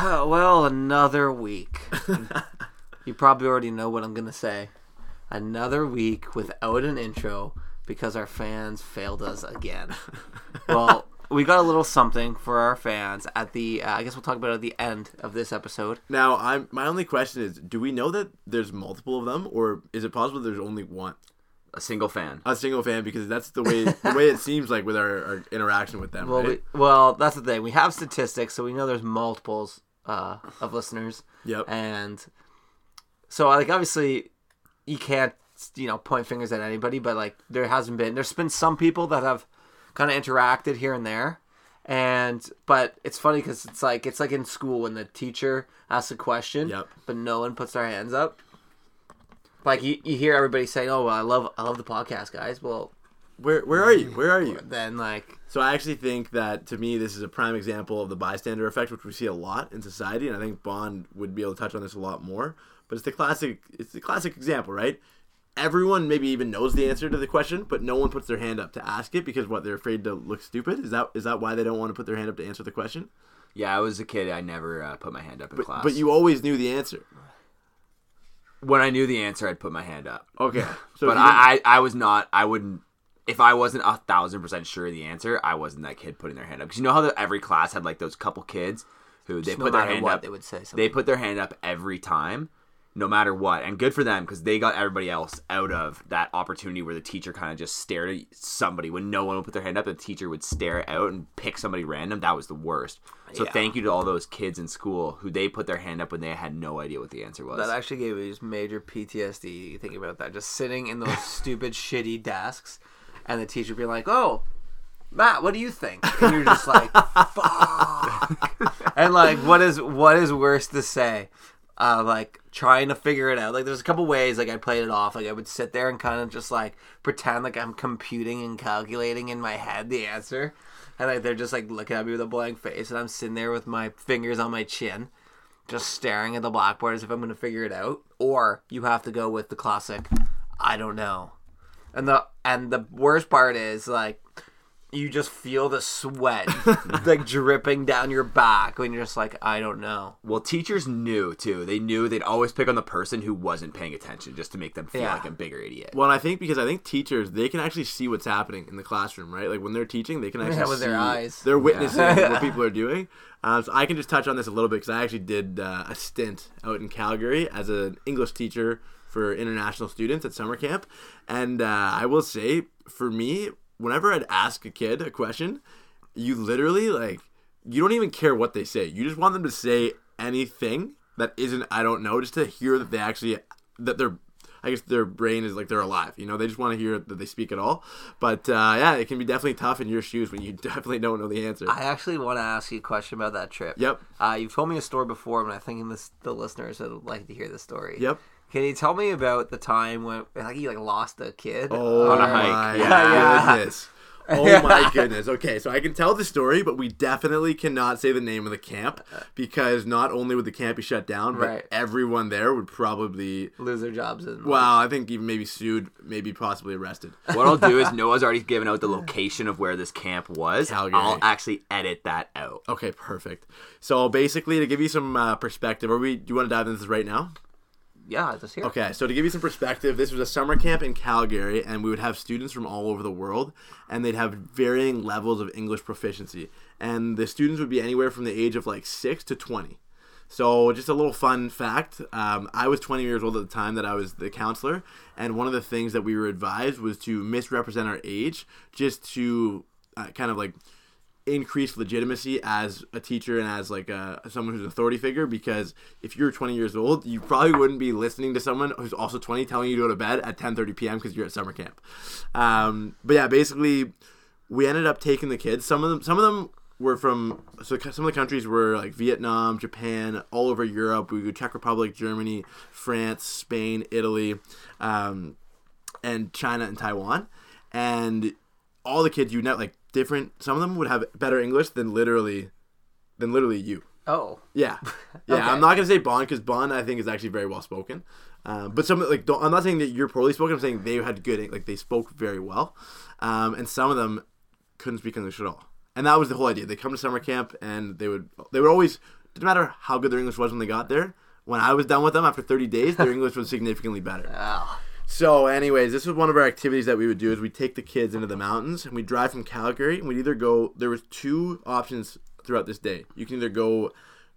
well, another week. you probably already know what I'm gonna say. Another week without an intro because our fans failed us again. well, we got a little something for our fans at the. Uh, I guess we'll talk about it at the end of this episode. Now, I'm my only question is: Do we know that there's multiple of them, or is it possible there's only one? A single fan. A single fan, because that's the way the way it seems like with our, our interaction with them. Well, right? we, well, that's the thing. We have statistics, so we know there's multiples uh, of listeners. Yep. And so, like, obviously, you can't, you know, point fingers at anybody, but like, there hasn't been. There's been some people that have kind of interacted here and there, and but it's funny because it's like it's like in school when the teacher asks a question, Yep. but no one puts their hands up. Like you, you hear everybody saying, "Oh, well, I love, I love the podcast, guys." Well, Where where are you? Where are you? then like So I actually think that to me this is a prime example of the bystander effect, which we see a lot in society, and I think Bond would be able to touch on this a lot more. But it's the classic it's the classic example, right? Everyone maybe even knows the answer to the question, but no one puts their hand up to ask it because what they're afraid to look stupid. Is that is that why they don't want to put their hand up to answer the question? Yeah, I was a kid. I never uh, put my hand up in But, class. but you always knew the answer. when I knew the answer, I'd put my hand up. Okay, so but if you didn't- I, I, I was not. I wouldn't. If I wasn't a thousand percent sure of the answer, I wasn't that kid putting their hand up. Because you know how the, every class had like those couple kids who they no put their hand what, up. they would say something. They put their hand up every time, no matter what. And good for them because they got everybody else out of that opportunity where the teacher kind of just stared at somebody when no one would put their hand up. The teacher would stare out and pick somebody random. That was the worst. So Yeah. thank you to all those kids in school who they put their hand up when they had no idea what the answer was. That actually gave me just major PTSD thinking about that. Just sitting in those stupid, shitty desks, and the teacher be like, "Oh, Matt, what do you think?" And you're just like, "Fuck." and like, what is what is worse to say? Uh, like trying to figure it out. Like, there's a couple ways. Like, I played it off. Like, I would sit there and kind of just like pretend like I'm computing and calculating in my head the answer, and like they're just like looking at me with a blank face, and I'm sitting there with my fingers on my chin just staring at the blackboard as if I'm going to figure it out, or you have to go with the classic, I don't know. And the and the worst part is like you just feel the sweat like dripping down your back when you're just like I don't know. Well, teachers knew too. They knew they'd always pick on the person who wasn't paying attention just to make them feel Yeah. like a bigger idiot. Well, and I think because I think teachers they can actually see what's happening in the classroom, right? Like when they're teaching, they can actually Yeah, with their see- eyes. They're witnessing what people are doing. Um, so I can just touch on this a little bit because I actually did uh, a stint out in Calgary as an English teacher for international students at summer camp, and uh, I will say, for me, whenever I'd ask a kid a question, you literally like you don't even care what they say. You just want them to say anything that isn't I don't know, just to hear that they actually that they're I guess their brain is like they're alive. You know, they just want to hear that they speak at all. But uh, yeah, it can be definitely tough in your shoes when you definitely don't know the answer. I actually want to ask you a question about that trip. Yep. Uh, you've told me a story before, but I think this, the listeners would like to hear the story. Yep. Can you tell me about the time when like you like lost a kid? Oh On a my hike. Yeah. goodness. Oh my goodness. Okay, so I can tell the story, but we definitely cannot say the name of the camp because not only would the camp be shut down, but Right. everyone there would probably lose their jobs and Wow, I think even maybe sued, maybe possibly arrested. what I'll do is Noah's already given out the location of where this camp was. Calgary. I'll actually edit that out. Okay, perfect. So basically, to give you some uh, perspective, are we? Do you want to dive into this right now? Yeah, just here. Okay, so to give you some perspective, this was a summer camp in Calgary, and we would have students from all over the world, and they'd have varying levels of English proficiency. And the students would be anywhere from the age of like 6 to 20. So, just a little fun fact um, I was 20 years old at the time that I was the counselor, and one of the things that we were advised was to misrepresent our age just to uh, kind of like increase legitimacy as a teacher and as like a someone who's an authority figure because if you're 20 years old you probably wouldn't be listening to someone who's also 20 telling you to go to bed at 10:30 p.m. because you're at summer camp. Um, but yeah basically we ended up taking the kids. Some of them some of them were from so some of the countries were like Vietnam Japan all over Europe. We go Czech Republic Germany France Spain Italy um, and China and Taiwan. And all the kids you know like different some of them would have better english than literally than literally you. Oh, yeah. Yeah Okay. i'm not gonna say bond because bond i think is actually very well spoken. Um, but some like don't, i'm not saying that you're poorly spoken i'm saying they had good like they spoke very well. Um, and some of them couldn't speak english at all. And that was the whole idea. They come to summer camp and they would they would always didn't matter how good their English was when they got there. When I was done with them after 30 days, their English was significantly better. Oh, So, anyways, this was one of our activities that we would do is we take the kids into the mountains and we drive from Calgary and we'd either go there was two options throughout this day. You can either go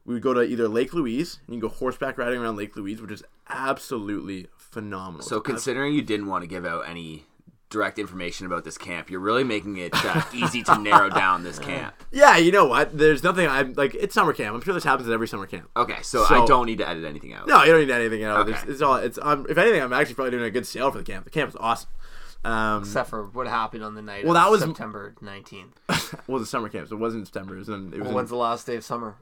we would go to either Lake Louise and you can go horseback riding around Lake Louise, which is absolutely phenomenal. So considering you didn't want to give out any direct information about this camp, you're really making it uh, easy to narrow down this camp. yeah, you know what? There's nothing I'm like it's summer camp. I'm sure this happens at every summer camp. Okay, so, So- I don't need to edit anything out. No, you don't need anything else. Okay. It's, it's all it's um, if anything I'm actually probably doing a good sale for the camp. The camp is awesome. Um, except for what happened on the night Well, of that was- September 19th. well, it was a summer camp, so it wasn't September. It was in, it was Well, in when's the last day of summer?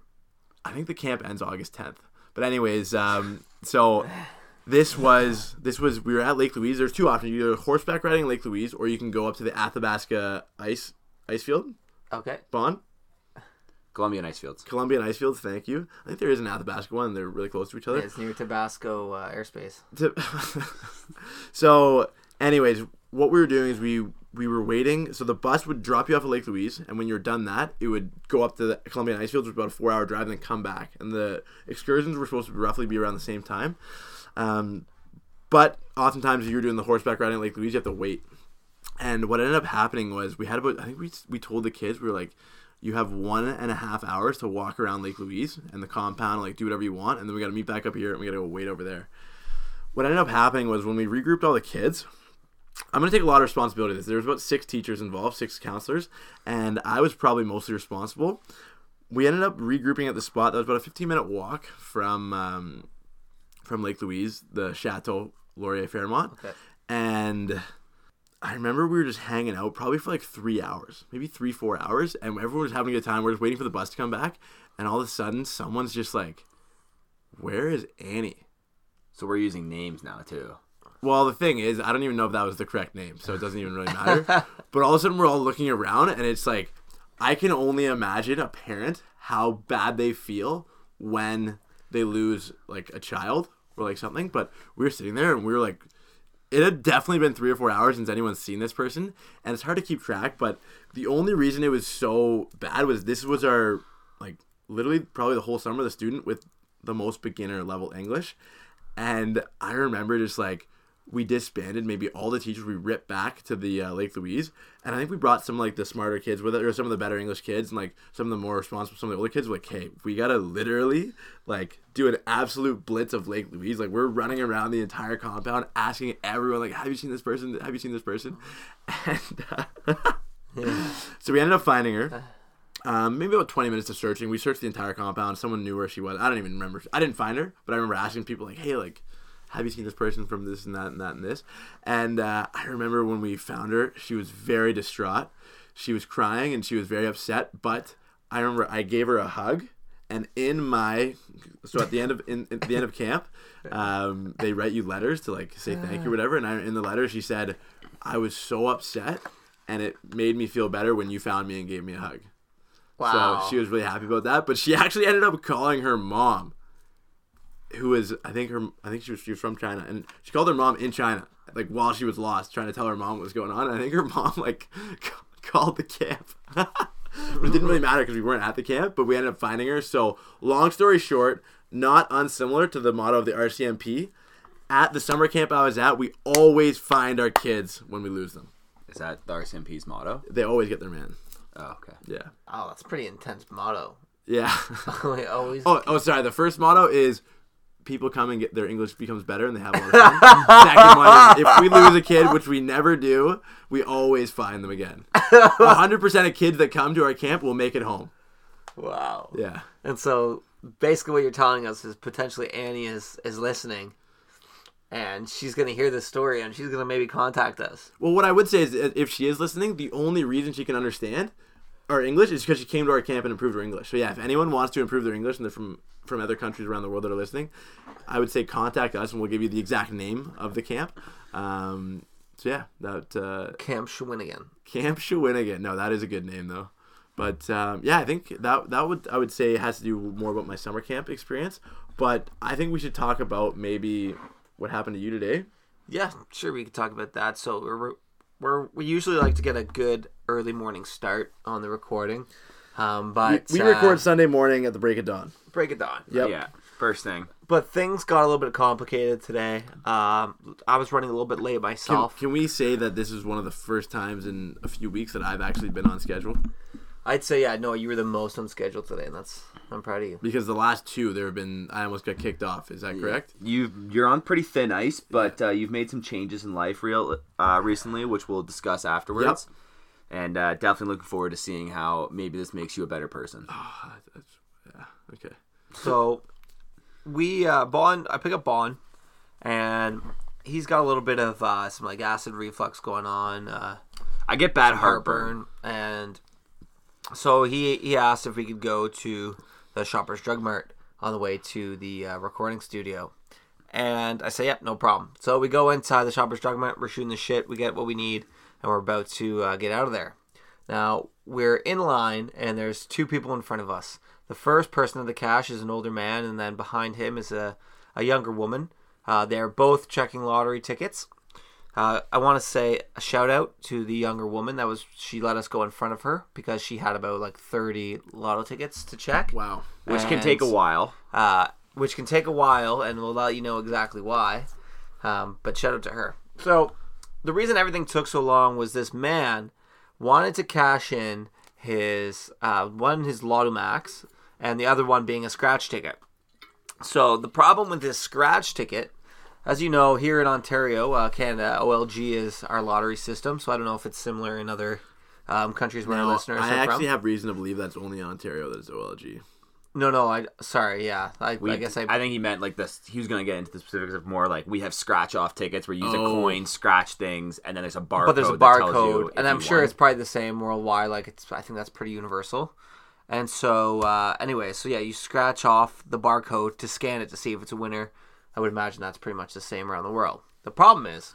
I think the camp ends August 10th. But anyways, um, so this was this was we were at Lake Louise. There's two options: you either horseback riding Lake Louise, or you can go up to the Athabasca ice ice field. Okay. Bond Columbian ice fields. Columbian ice fields. Thank you. I think there is an Athabasca one. They're really close to each other. It's near Tabasco uh, airspace. So, anyways, what we were doing is we we were waiting. So the bus would drop you off at Lake Louise, and when you're done that, it would go up to the Columbian Ice Fields, which was about a four hour drive, and then come back. And the excursions were supposed to roughly be around the same time. Um, but oftentimes, if you're doing the horseback riding at Lake Louise, you have to wait. And what ended up happening was we had about I think we we told the kids we were like, you have one and a half hours to walk around Lake Louise and the compound, like do whatever you want, and then we got to meet back up here and we got to go wait over there. What ended up happening was when we regrouped all the kids. I'm gonna take a lot of responsibility. This there was about six teachers involved, six counselors, and I was probably mostly responsible. We ended up regrouping at the spot that was about a 15 minute walk from um, from Lake Louise, the Chateau Laurier Fairmont, Okay. and I remember we were just hanging out probably for like three hours, maybe three, four hours, and everyone was having a good time. We're just waiting for the bus to come back, and all of a sudden, someone's just like, "Where is Annie?" So we're using names now too. Well, the thing is, I don't even know if that was the correct name, so it doesn't even really matter. but all of a sudden, we're all looking around, and it's like, I can only imagine a parent how bad they feel when they lose like a child or like something. But we were sitting there, and we were like, it had definitely been three or four hours since anyone's seen this person, and it's hard to keep track. But the only reason it was so bad was this was our like literally probably the whole summer the student with the most beginner level English, and I remember just like we disbanded maybe all the teachers we ripped back to the uh, Lake Louise, and I think we brought some like the smarter kids with it, or some of the better English kids, and like some of the more responsible, some of the older kids. Were like, hey, we gotta literally like do an absolute blitz of Lake Louise. Like we're running around the entire compound, asking everyone like, have you seen this person? Have you seen this person? And uh, so we ended up finding her. Um, maybe about 20 minutes of searching. We searched the entire compound. Someone knew where she was. I don't even remember. I didn't find her, but I remember asking people like, "Hey, like, have you seen this person from this and that and that and this?" And uh, I remember when we found her, she was very distraught. She was crying and she was very upset. But I remember I gave her a hug, and in my so at the end of in, at the end of camp, um, they write you letters to like say thank you or whatever. And I, in the letter, she said, "I was so upset." And it made me feel better when you found me and gave me a hug. Wow. So she was really happy about that. But she actually ended up calling her mom, who was I think her I think she was she was from China, and she called her mom in China, like while she was lost, trying to tell her mom what was going on. And I think her mom like called the camp. but it didn't really matter because we weren't at the camp, but we ended up finding her. So long story short, not unsimilar to the motto of the RCMP. At the summer camp I was at, we always find our kids when we lose them. Is that the RCMP's motto? They always get their man. Oh, okay. Yeah. oh, that's a pretty intense motto. Yeah. We always. Oh, oh, sorry. The first motto is people come and get their English becomes better and they have a lot of fun. Second one is if we lose a kid, which we never do, we always find them again. hundred percent of kids that come to our camp will make it home. Wow. Yeah. And so basically, what you're telling us is potentially Annie is is listening, and she's gonna hear this story, and she's gonna maybe contact us. Well, what I would say is if she is listening, the only reason she can understand our English is because she came to our camp and improved her English. So yeah, if anyone wants to improve their English and they're from from other countries around the world that are listening, I would say contact us and we'll give you the exact name of the camp. Um, so yeah, that uh, Camp Shawinigan. Camp Shawinigan. No, that is a good name though. But um, yeah, I think that that would I would say has to do more about my summer camp experience. But I think we should talk about maybe what happened to you today. Yeah, sure. We could talk about that. So we're, we're usually like to get a good early morning start on the recording. Um, but we uh, record Sunday morning at the break of dawn. break of dawn. Yep. Yeah, first thing. But things got a little bit complicated today. Um, I was running a little bit late Can, myself. can we say that this is one of the first times in a few weeks that I've actually been on schedule? I'd say yeah, no, you were the most on schedule today, and that's I'm proud of you. Because the last two, there have been I almost got kicked off. Is that correct? You you're on pretty thin ice, but uh, you've made some changes in life real uh, recently, which we'll discuss afterwards. Yep. And uh, definitely looking forward to seeing how maybe this makes you a better person. Ah, that's- yeah. Okay. So we uh Bond I pick up Bond and he's got a little bit of uh some like acid reflux going on, uh I get bad heartburn. heartburn and so he he asked if we could go to the Shoppers Drug Mart on the way to the uh, recording studio. And I say, yep, no problem. So we go inside the Shoppers Drug Mart, we're shooting the shit, we get what we need, and we're about to uh, get out of there. Now, we're in line, and there's two people in front of us. The first person at the cash is an older man, and then behind him is a, a younger woman. Uh, they're both checking lottery tickets. Uh, I want to say a shout out to the younger woman that was she let us go in front of her because she had about like 30 lotto tickets to check Wow. Which can take a while. uh, which can take a while, and we'll let you know exactly why. Um, but shout out to her. So the reason everything took so long was this man wanted to cash in his uh, one his Lotto Max, and the other one being a scratch ticket. So the problem with this scratch ticket, as you know, here in Ontario, uh, Canada, OLG is our lottery system. So I don't know if it's similar in other um, countries where our No, listeners I are actually from. have reason to believe that's only in Ontario that is OLG. no, no, I sorry, yeah, I, We, I guess I, think he meant like this. He was going to get into the specifics of more like we have scratch off tickets where you use Oh. a coin, scratch things, and then there's a barcode. but there's a that tells you barcode, and I'm sure won. it's probably the same worldwide. Like it's, I think that's pretty universal. And so, uh, anyway, so yeah, you scratch off the barcode to scan it to see if it's a winner. I would imagine that's pretty much the same around the world. The problem is,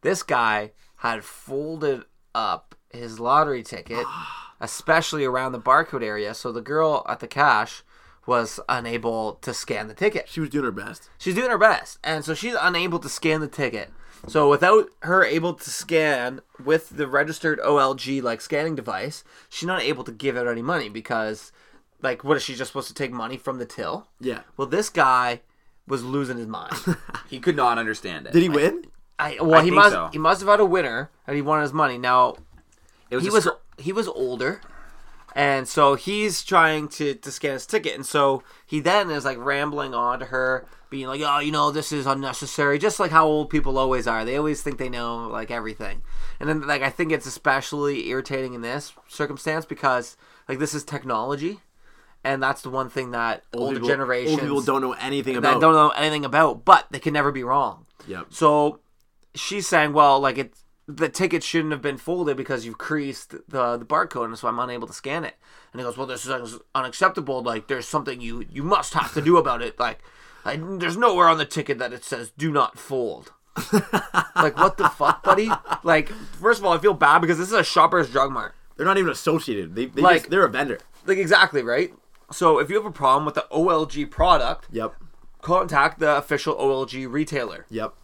this guy had folded up his lottery ticket, especially around the barcode area. So the girl at the cash was unable to scan the ticket She was doing her best. she's doing her best and so she's unable to scan the ticket so without her able to scan with the registered olg like scanning device she's not able to give out any money because like what is she just supposed to take money from the till Yeah. well this guy was losing his mind. He could not understand it. Did he win? I, well he think must so. he must have had a winner and he won his money. Now It was he was scr- he was older and so he's trying to, to scan his ticket. And so he then is like rambling on to her being like oh you know this is unnecessary. Just like how old people always are. They always think they know like everything. And then like i think it's especially irritating in this circumstance because like this is technology and that's the one thing that Old older people, generations Old people don't know anything that about. don't know anything about but they can never be wrong Yep. so she's saying, well, like it, the ticket shouldn't have been folded because you've creased the the barcode, and so I'm unable to scan it. And he goes, well, this is unacceptable. Like there's something you you must have to do about it. Like I, there's nowhere on the ticket that it says do not fold. like what the fuck, buddy? Like first of all, I feel bad because this is a Shoppers Drug Mart. They're not even associated. They, they Like- just, they're a vendor. Like exactly right. So if you have a problem with the OLG product, Yep. contact the official OLG retailer. Yep.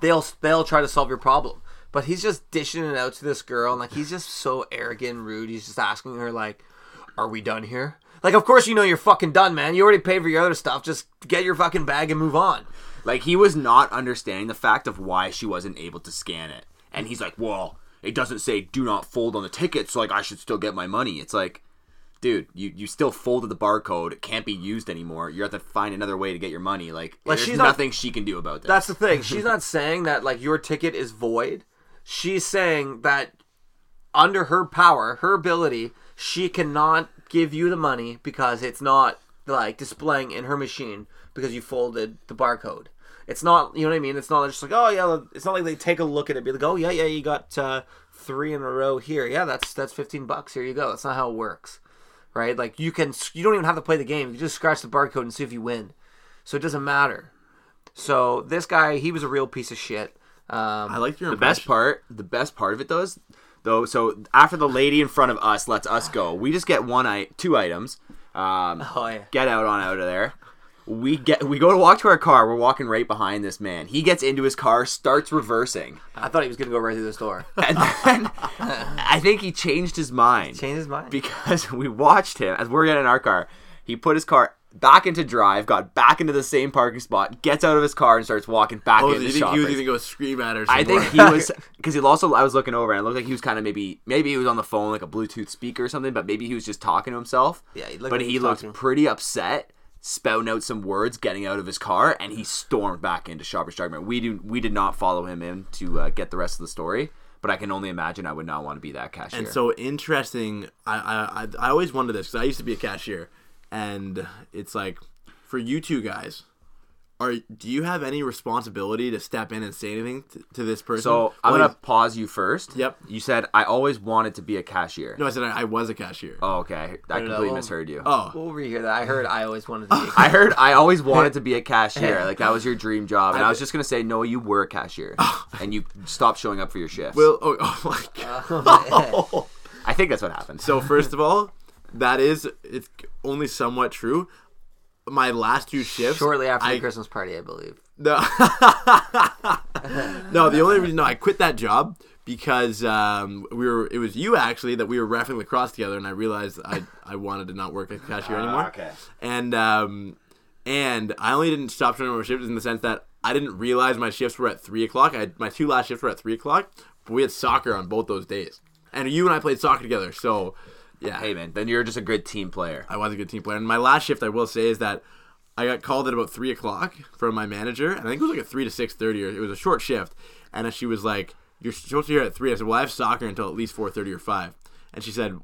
they'll they'll try to solve your problem. But he's just dishing it out to this girl, and like he's just so arrogant and rude. He's just asking her like, "Are we done here?" Like, of course you know you're fucking done, man. You already paid for your other stuff. Just get your fucking bag and move on. Like he was not understanding the fact of why she wasn't able to scan it. And he's like, "Well, it doesn't say do not fold on the ticket, so like I should still get my money." It's like, dude, you you still folded the barcode. It can't be used anymore. You have to find another way to get your money. Like, Like, there's she's not- nothing she can do about this. That's the thing. She's not saying that like your ticket is void. She's saying that under her power, her ability, she cannot give you the money because it's not like displaying in her machine because you folded the barcode. It's not, you know what I mean? It's not just like, oh yeah, it's not like they take a look at it, and be like, oh yeah, yeah, you got uh, three in a row here. Yeah, that's that's fifteen bucks. Here you go. That's not how it works, right? Like you can, you don't even have to play the game. You just scratch the barcode and see if you win. So it doesn't matter. So this guy, he was a real piece of shit. Um, I like your the best part. The best part of it though is though. So after the lady in front of us lets us go, we just get one i two items. Um, oh yeah. get out on out of there. We get we go to walk to our car. We're walking right behind this man. He gets into his car, starts reversing, I thought he was gonna go right through the store. and then I think he changed his mind Change his mind. because we watched him as we're getting in our car. He put his car back into drive, got back into the same parking spot, gets out of his car, and starts walking back Oh, into you think he was shoppers. gonna go scream at her? Some I think more? he was because he also I was looking over and it looked like he was kind of maybe maybe he was on the phone like a Bluetooth speaker or something, but maybe he was just talking to himself. Yeah, he looked but like he he was looked talking. pretty upset, spouting out some words, getting out of his car, and he stormed back into Shoppers Drug Mart. We do we did not follow him in to uh, get the rest of the story, but I can only imagine I would not want to be that cashier. And so interesting. I I, I, always wondered this because I used to be a cashier, and it's like for you two guys, are do you have any responsibility to step in and say anything to, to this person? So I'm Well, gonna pause you first. Yep. You said I always wanted to be a cashier. No, I said I, I was a cashier. Oh, okay. I no, completely well- misheard you. Oh, We'll rehear that. I heard I always wanted to be. a I heard I always wanted to be a cashier. Like that was your dream job. And I, was just gonna say, no, you were a cashier. Oh. and you stopped showing up for your shifts. well, oh, oh my god. Oh, I think that's what happened. So first of all, that is it's only somewhat true. My last two shifts, Shortly after I, the Christmas party, I believe. No, no. The only reason no, I quit that job because um, we were. It was you actually that we were refing lacrosse together, and I realized I I wanted to not work as a cashier anymore. okay. And um, and I only didn't stop doing my shifts in the sense that I didn't realize my shifts were at three o'clock. I had, my two last shifts were at three o'clock, but we had soccer on both those days, and you and I played soccer together. So yeah, Hey man, then you're just a good team player. I was a good team player. And my last shift, I will say, is that I got called at about three o'clock from my manager, and I think it was like a three to six thirty, or it was a short shift. And she was like, "You're supposed to be here at 3. I said, "Well, I have soccer until at least four thirty or 5. And she said,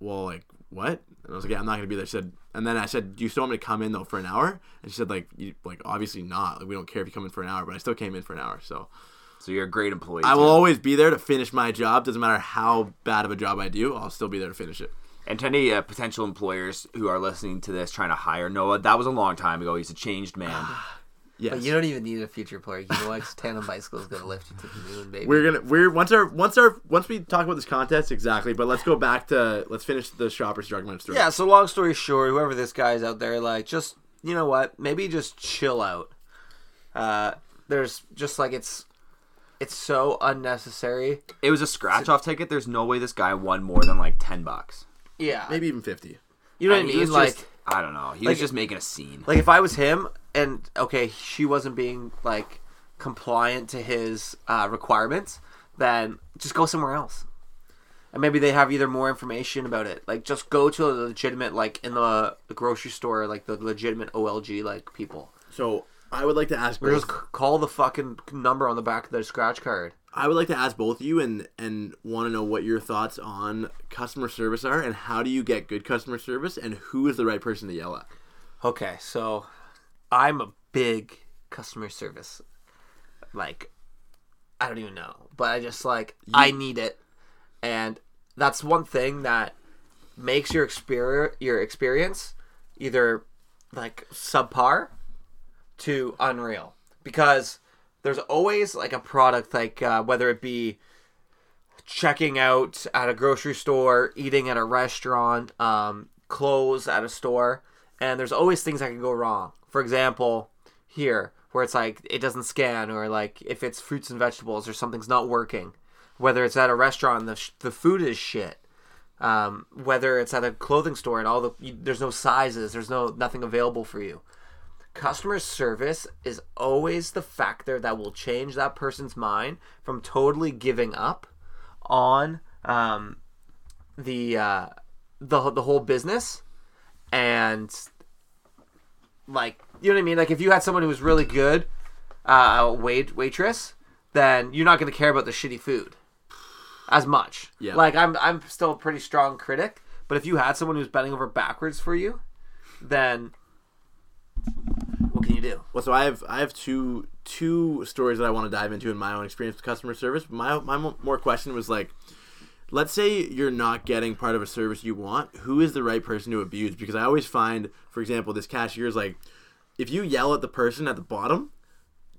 "Well, like what?" And I was like, "Yeah, I'm not gonna be there." She said, and then I said, "Do you still want me to come in though for an hour?" And she said, "Like, you, like obviously not. Like, we don't care if you come in for an hour." But I still came in for an hour, so So you're a great employee. I will too. always be there to finish my job. Doesn't matter how bad of a job I do, I'll still be there to finish it. And to any uh, potential employers who are listening to this, trying to hire Noah, that was a long time ago. He's a changed man. Yes. But you don't even need a future player. You know what? Tandem bicycle is gonna lift you to the moon, baby. We're gonna we're once our once our once we talk about this contest exactly, but let's go back to let's finish the shoppers drug mart story. Yeah, so long story short, whoever this guy is out there, like, just you know what? Maybe just chill out. Uh, there's just like it's it's so unnecessary. It was a scratch off ticket. There's no way this guy won more than like ten bucks. Yeah, maybe even fifty. you know what I And mean. was Like, just- I don't know. He like- was just making a scene. like if I was him, and okay, she wasn't being like compliant to his uh, requirements, then just go somewhere else. And maybe they have either more information about it. Like just go to a legitimate, like in the, the grocery store, like the legitimate OLG like people. So I would like to ask Or both, just call the fucking number on the back of their scratch card. I would like to ask both of you and and want to know what your thoughts on customer service are and how do you get good customer service and who is the right person to yell at. Okay, so I'm a big customer service. Like, I don't even know, but I just like I need it, and that's one thing that makes your experience your experience either like subpar to unreal because there's always like a product like uh, whether it be checking out at a grocery store, eating at a restaurant, um, clothes at a store, and there's always things that can go wrong. For example, here where it's like it doesn't scan, or like if it's fruits and vegetables or something's not working. Whether it's at a restaurant, the sh- the food is shit. Um, whether it's at a clothing store and all the you, there's no sizes, there's no nothing available for you customer service is always the factor that will change that person's mind from totally giving up on um, the uh, the the whole business and like you know what I mean. Like if you had someone who was really good, uh, wait waitress, then you're not going to care about the shitty food as much. Yeah. Like I'm I'm still a pretty strong critic, but if you had someone who's bending over backwards for you, then can you do? Well, so I have I have two two stories that I want to dive into in my own experience with customer service. My my more question was like, let's say you're not getting part of a service you want. Who is the right person to abuse? Because I always find, for example, this cashier is like, if you yell at the person at the bottom,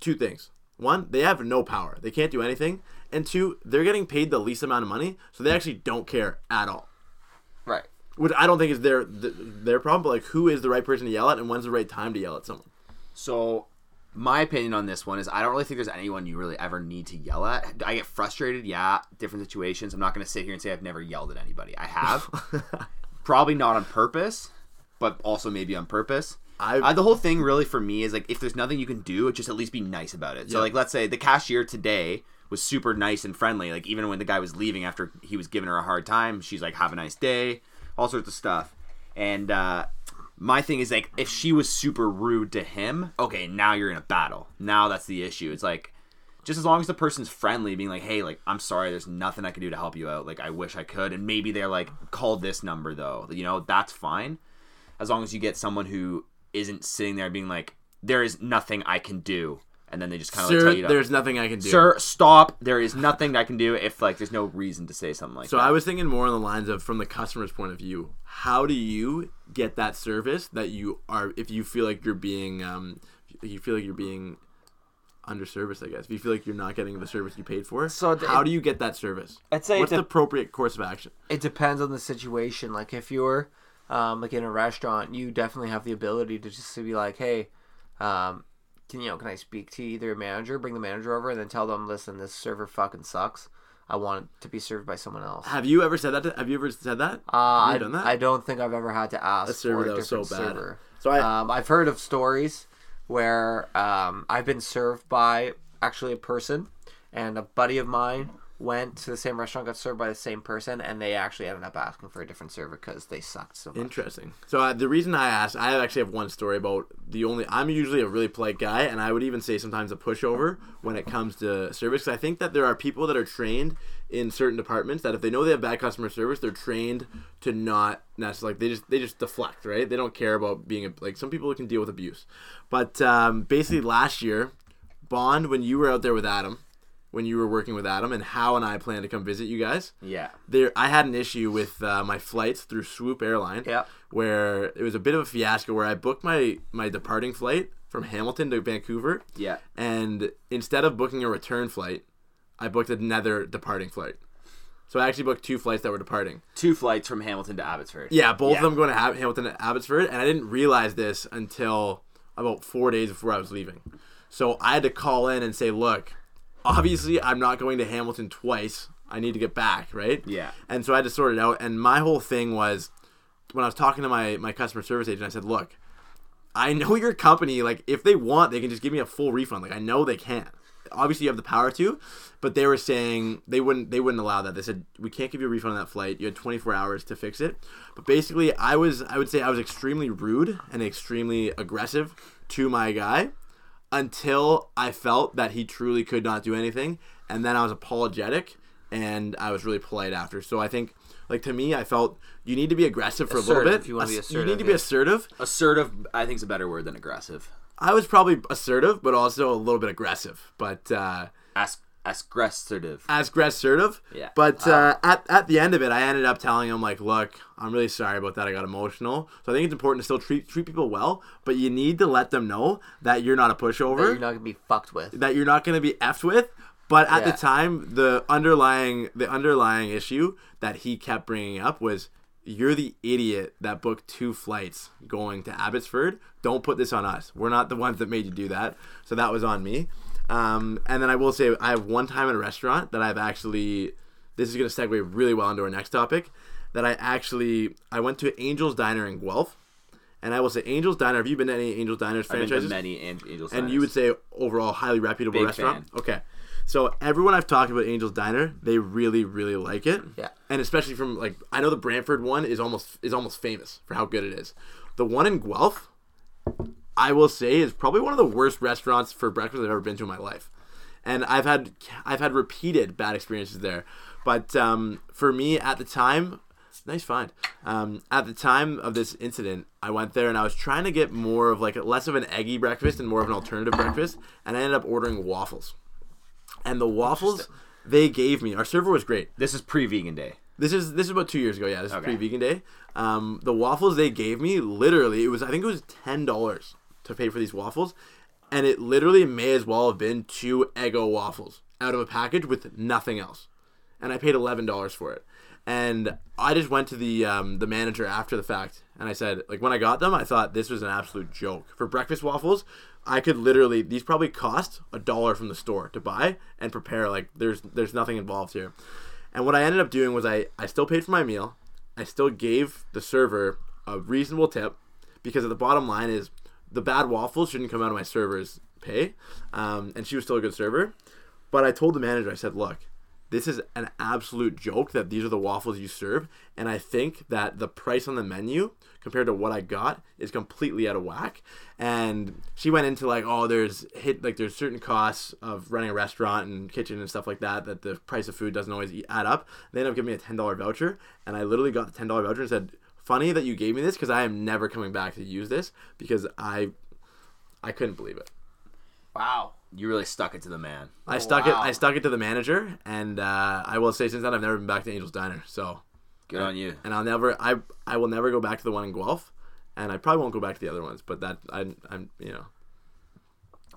two things. One, they have no power. They can't do anything. And two, they're getting paid the least amount of money, so they actually don't care at all. Right. which I don't think is their their problem. But like, who is the right person to yell at, and when's the right time to yell at someone? So, my opinion on this one is I don't really think there's anyone you really ever need to yell at. I get frustrated, yeah, different situations. I'm not going to sit here and say I've never yelled at anybody. I have. Probably not on purpose, but also maybe on purpose. I've- Uh, the whole thing really for me is like if there's nothing you can do, just at least be nice about it. So Yeah. like let's say the cashier today was super nice and friendly. Like even when the guy was leaving after he was giving her a hard time, she's like, "Have a nice day," all sorts of stuff. And uh, my thing is like if she was super rude to him, okay, now you're in a battle. Now that's the issue. It's like just as long as the person's friendly, being like, "Hey, like I'm sorry, there's nothing I can do to help you out. Like I wish I could," and maybe they're like, "Call this number though." You know, that's fine. As long as you get someone who isn't sitting there being like, "There is nothing I can do," and then they just kind of like Sir, tell you, to, there's nothing I can do. "Sir, stop. There is nothing I can do." If like there's no reason to say something like So that. So I was thinking more on the lines of from the customer's point of view. How do you get that service that you are if you feel like you're being um you feel like you're being underserviced, I guess. If you feel like you're not getting the service you paid for. So how do you get that service? I'd say What's it the appropriate course of action? it depends on the situation. Like if you're um, like in a restaurant, you definitely have the ability to just to be like, hey, um, can you know, can I speak to either a manager, bring the manager over, and then tell them, listen, this server fucking sucks. I want it to be served by someone else. Have you ever said that? To, have you ever said that? Uh, Have you I, done that? I don't think I've ever had to ask A server for a so bad. server. So I- um, I've heard of stories where um, I've been served by actually a person, and a buddy of mine went to the same restaurant, got served by the same person, and they actually ended up asking for a different server because they sucked so much. Interesting. So uh, the reason I asked, I actually have one story about the only. I'm usually a really polite guy, and I would even say sometimes a pushover when it comes to service. 'cause I think that there are people that are trained in certain departments that if they know they have bad customer service, they're trained to not necessarily like they just they just deflect, right? They don't care about being a, like some people can deal with abuse. But um, basically, last year, Bond, when you were out there with Adam, when you were working with Adam, and How and I plan to come visit you guys yeah. there I had an issue with uh, my flights through Swoop Airline. Yep. Where it was a bit of a fiasco where I booked my my departing flight from Hamilton to Vancouver. Yeah. And instead of booking a return flight, I booked another departing flight. So I actually booked two flights that were departing. Two flights from Hamilton to Abbotsford. Yeah, both Yeah. of them going to Ham- Hamilton to Abbotsford, and I didn't realize this until about four days before I was leaving. So I had to call in and say, "Look, obviously I'm not going to Hamilton twice. I need to get back, right?" Yeah. And so I had to sort it out. And my whole thing was when I was talking to my my customer service agent, I said, "Look, I know your company. Like, if they want, they can just give me a full refund. Like, I know they can. Obviously, you have the power to, but they were saying they wouldn't. They wouldn't allow that. They said we can't give you a refund on that flight. You had 24 hours to fix it. But basically, I was. I would say I was extremely rude and extremely aggressive to my guy until I felt that he truly could not do anything, and then I was apologetic and I was really polite after. So I think, like to me, I felt you need to be aggressive for a little Assertive, bit. you wanna be Ass- you need to be yeah. assertive. Assertive, I think, is a better word than aggressive. I was probably assertive, but also a little bit aggressive. But uh, As aggressive. as assertive. Yeah. But uh, at, at the end of it, I ended up telling him like, "Look, I'm really sorry about that. I got emotional. So I think it's important to still treat treat people well, but you need to let them know that you're not a pushover. That you're not gonna be fucked with. that you're not going to be effed with. But at Yeah. the time, the underlying the underlying issue that he kept bringing up was you're the idiot that booked two flights going to Abbotsford. Don't put this on us. We're not the ones that made you do that. So that was on me. Um, and then I will say I have one time at a restaurant that I've actually. This is going to segue really well into our next topic. That I actually I went to Angel's Diner in Guelph, and I will say Angel's Diner. Have you been to any Angel's Diners I've been to franchises? many An- Angels. and you would say overall highly reputable Big restaurant. Okay, so everyone I've talked about Angel's Diner, they really really like it. Yeah. and especially from like I know the Brantford one is almost is almost famous for how good it is. The one in Guelph, I will say, is probably one of the worst restaurants for breakfast I've ever been to in my life. And I've had I've had repeated bad experiences there. But um, for me at the time, nice find. Um, at the time of this incident, I went there and I was trying to get more of like less of an eggy breakfast and more of an alternative breakfast, and I ended up ordering waffles. And the waffles they gave me, our server was great. This is pre-vegan day. This is this is about two years ago. Yeah, this is Okay. pre vegan day. Um, the waffles they gave me, literally, it was I think it was ten dollars to pay for these waffles, and it literally may as well have been two Eggo waffles out of a package with nothing else, and I paid eleven dollars for it. And I just went to the um, the manager after the fact, and I said, like when I got them, I thought this was an absolute joke for breakfast waffles. I could literally these probably cost a dollar from the store to buy and prepare. Like there's there's nothing involved here. And what I ended up doing was I I still paid for my meal. I still gave the server a reasonable tip because at the bottom line is the bad waffles shouldn't come out of my server's pay. Um, and she was still a good server. But I told the manager, I said, look, this is an absolute joke that these are the waffles you serve. And I think that the price on the menu compared to what I got is completely out of whack. And she went into like, oh, there's hit like there's certain costs of running a restaurant and kitchen and stuff like that that the price of food doesn't always add up. They ended up giving me a ten dollar voucher, and I literally got the ten dollar voucher and said, "Funny that you gave me this because I am never coming back to use this because I, I couldn't believe it." Wow. You really stuck it to the man. I stuck it. wow. I stuck it to the manager, and uh, I will say since then I've never been back to Angel's Diner. So, Good on you. and I'll never. I I will never go back to the one in Guelph, and I probably won't go back to the other ones. But that I I'm you know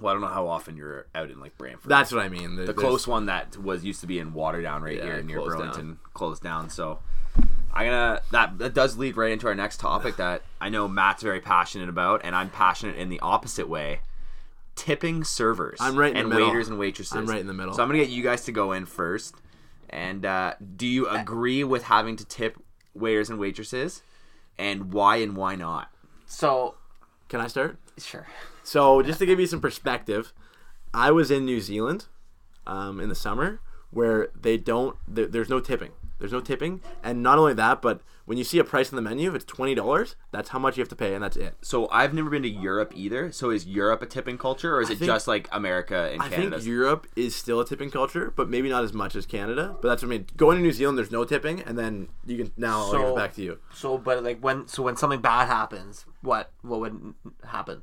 Well, I don't know how often you're out in like Brantford. that's what I mean. the close one that was used to be in Waterdown right Yeah, here near closed Burlington closed down. So I'm gonna that that does lead right into our next topic that I know Matt's very passionate about, and I'm passionate in the opposite way. Tipping servers. I'm right in the and middle. waiters and waitresses. I'm right in the middle. So I'm gonna get you guys to go in first. And uh, do you agree with having to tip waiters and waitresses? And why and why not? So Can I start? sure. So just to give you some perspective, I was in New Zealand um, in the summer where they don't. There, there's no tipping. There's no tipping, and not only that, but when you see a price on the menu, if it's twenty dollars, that's how much you have to pay, and that's it. So I've never been to Europe either. So is Europe a tipping culture, or is it think- just like America and I Canada? I think Europe is still a tipping culture, but maybe not as much as Canada. But that's what I mean. Going to New Zealand, there's no tipping, and then you can now I'll give So- it back to you. So, but like when so when something bad happens, what what would happen?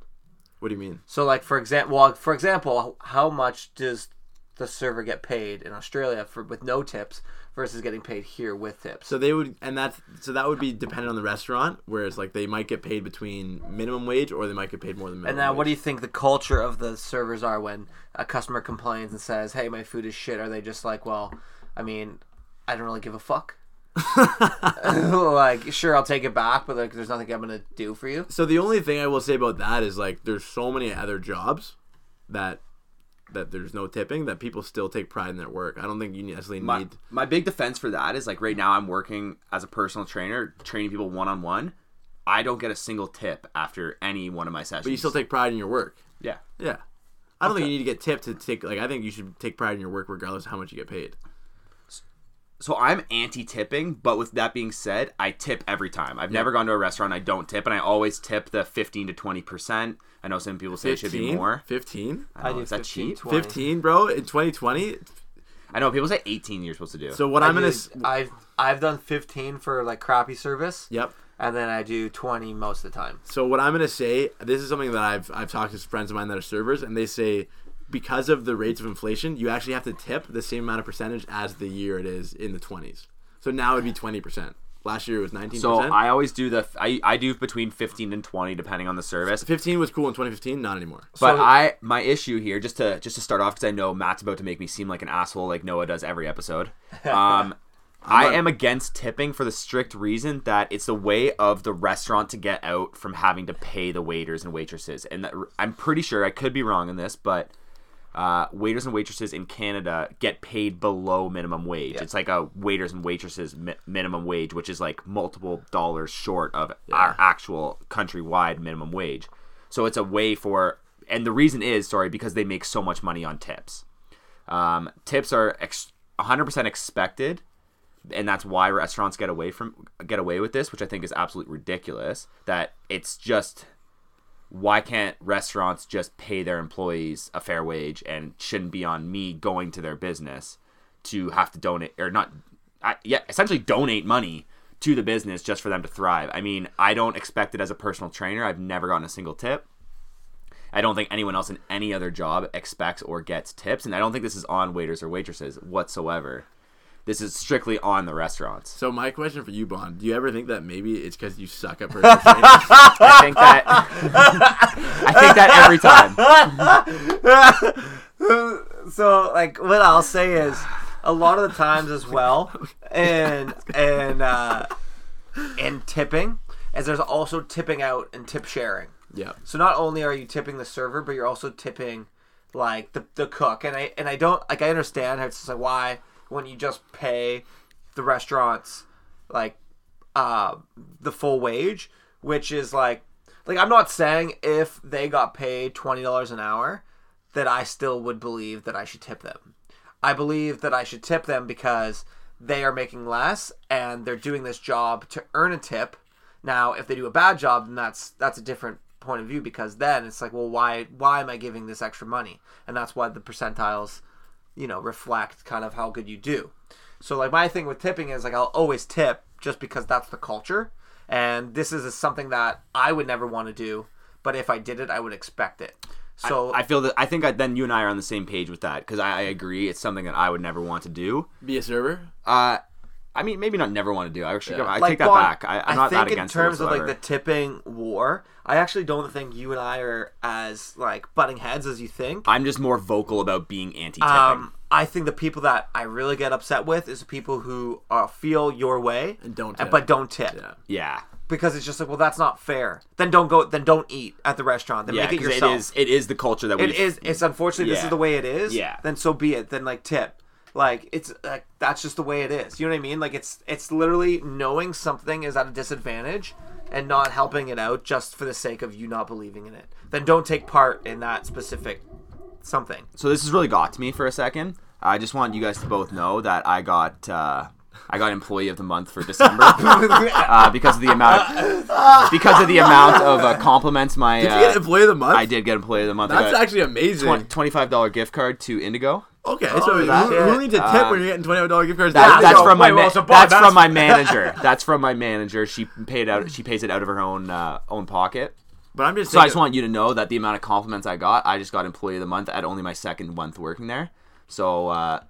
What do you mean? So, like for example, well, for example, how much does the server get paid in Australia for with no tips versus getting paid here with tips? So they would, and that's so that would be dependent on the restaurant. Whereas like they might get paid between minimum wage, or they might get paid more than minimum. And now, what do you think the culture of the servers are when a customer complains and says, "Hey, my food is shit"? Are they just like, "Well, I mean, I don't really give a fuck." like, sure, I'll take it back, but like, there's nothing I'm gonna do for you. So the only thing I will say about that is like there's so many other jobs that that there's no tipping that people still take pride in their work. I don't think you necessarily my, need. my big defense for that is like right now I'm working as a personal trainer, training people one on one. I don't get a single tip after any one of my sessions. But you still take pride in your work. yeah. Yeah. I don't think you need to get tipped to take like I think you should take pride in your work regardless of how much you get paid. So I'm anti-tipping, but with that being said, I tip every time. I've never gone to a restaurant I don't tip, and I always tip the 15 to 20 percent. I know some people say it should be more. 15? I know, do is that 15, cheap? 20. 15, bro, in 2020. I know people say 18 you're supposed to do. So what I I'm gonna did- s- I've I've done 15 for like crappy service, Yep. and then I do 20 most of the time. So what I'm gonna say, this is something that I've I've talked to friends of mine that are servers, and they say because of the rates of inflation, you actually have to tip the same amount of percentage as the year it is in the 20s. So now it'd be 20 percent. Last year it was 19%. So percent. I always do the I, I do between 15 and 20 depending on the service. 15 was cool in 2015, not anymore. But So- I my issue here just to just to start off because I know Matt's about to make me seem like an asshole like Noah does every episode. Um, I am against tipping for the strict reason that it's the way of the restaurant to get out from having to pay the waiters and waitresses. And that, I'm pretty sure I could be wrong in this, but uh, waiters and waitresses in Canada get paid below minimum wage. It's like a waiters and waitresses mi- minimum wage, which is like multiple dollars short of our actual countrywide minimum wage. So it's a way for, and the reason is sorry because they make so much money on tips. Um, tips are ex- 100% expected, and that's why restaurants get away from get away with this, which I think is absolutely ridiculous. That it's just why can't restaurants just pay their employees a fair wage and shouldn't be on me going to their business to have to donate or not I, yeah essentially donate money to the business just for them to thrive? I mean i don't expect it as a personal trainer. I've never gotten a single tip. I don't think anyone else in any other job expects or gets tips and i don't think this is on waiters or waitresses whatsoever this is strictly on the restaurants So my question for you, Bond, do you ever think that maybe it's because you suck at personal training? i think that i think that every time so like what I'll say is a lot of the times as well, and and uh, and tipping, as there's also tipping out and tip sharing. Yeah. So not only are you tipping the server, but you're also tipping like the, the cook. And I and I don't like I understand how it's just like why when you just pay the restaurants like uh the full wage, which is like like I'm not saying if they got paid twenty dollars an hour that I still would believe that I should tip them. I believe that I should tip them because they are making less and they're doing this job to earn a tip. Now, if they do a bad job, then that's that's a different point of view because then it's like, well, why why am I giving this extra money? And that's why the percentiles, you know, reflect kind of how good you do. So like my thing with tipping is like I'll always tip just because that's the culture, and this is something that I would never want to do, but if I did it, I would expect it. So I feel that I think I, then you and I are on the same page with that because I, I agree it's something that I would never want to do. Be a server. Uh, I mean, maybe not never want to do. I actually, I like, take that Bon, back. I, I'm not think that against it. in terms it of like the tipping war. I actually don't think you and I are as like butting heads as you think. I'm just more vocal about being anti-tipping. Um, I think the people that I really get upset with is the people who uh, feel your way And don't tip. but don't tip Yeah. yeah, because it's just like, well, that's not fair. Then don't go. Then don't eat at the restaurant. Then yeah, make it 'cause yourself. it is it is the culture that we It is. It's unfortunately this is the way it is. Yeah. Then so be it. Then like tip. Like it's like that's just the way it is. You know what I mean? Like it's it's literally knowing something is at a disadvantage and not helping it out just for the sake of you not believing in it. Then don't take part in that specific something. so this has really got to me for a second. I just want you guys to both know that I got uh, I got employee of the month for December uh, because of the amount of, because of the amount of uh, compliments my Did uh, you get employee of the month? I did get employee of the month. I That's got actually amazing. twenty five dollar gift card to Indigo. Okay, Oh, so that who, who needs a tip Um, when you're getting twenty dollar gift cards? That, That's that's from my Wait, ma- well, that's that's- from my manager. That's from my manager. She paid out. She pays it out of her own uh, own pocket. But I'm just So I just want you to know that the amount of compliments I got, I just got employee of the month at only my second month working there. So uh,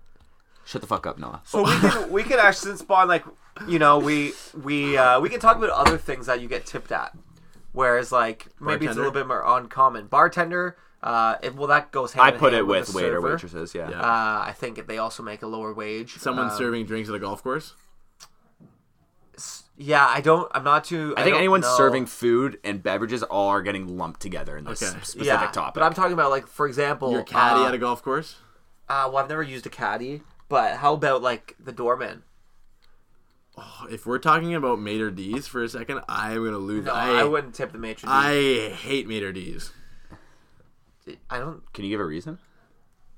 shut the fuck up, Noah. So we can we can actually Spawn like you know we we uh, we can talk about other things that you get tipped at, whereas like maybe it's a little bit more uncommon. Bartender, uh, it, well that goes hand I put hand it with the waiter server. waitresses. Yeah. Yeah. Uh, I think they also make a lower wage. someone Um, serving drinks at a golf course. Yeah, I don't. I'm not too. I think anyone know. serving food and beverages all are getting lumped together in this Okay. specific yeah, topic. but I'm talking about like for example, Your caddy uh, at a golf course. uh, well, I've never used a caddy, but how about like the doorman? If we're talking about Maitre D's for a second, I'm gonna lose. No, I I, wouldn't tip the matron. I I hate Maitre D's. I don't. Can you give a reason?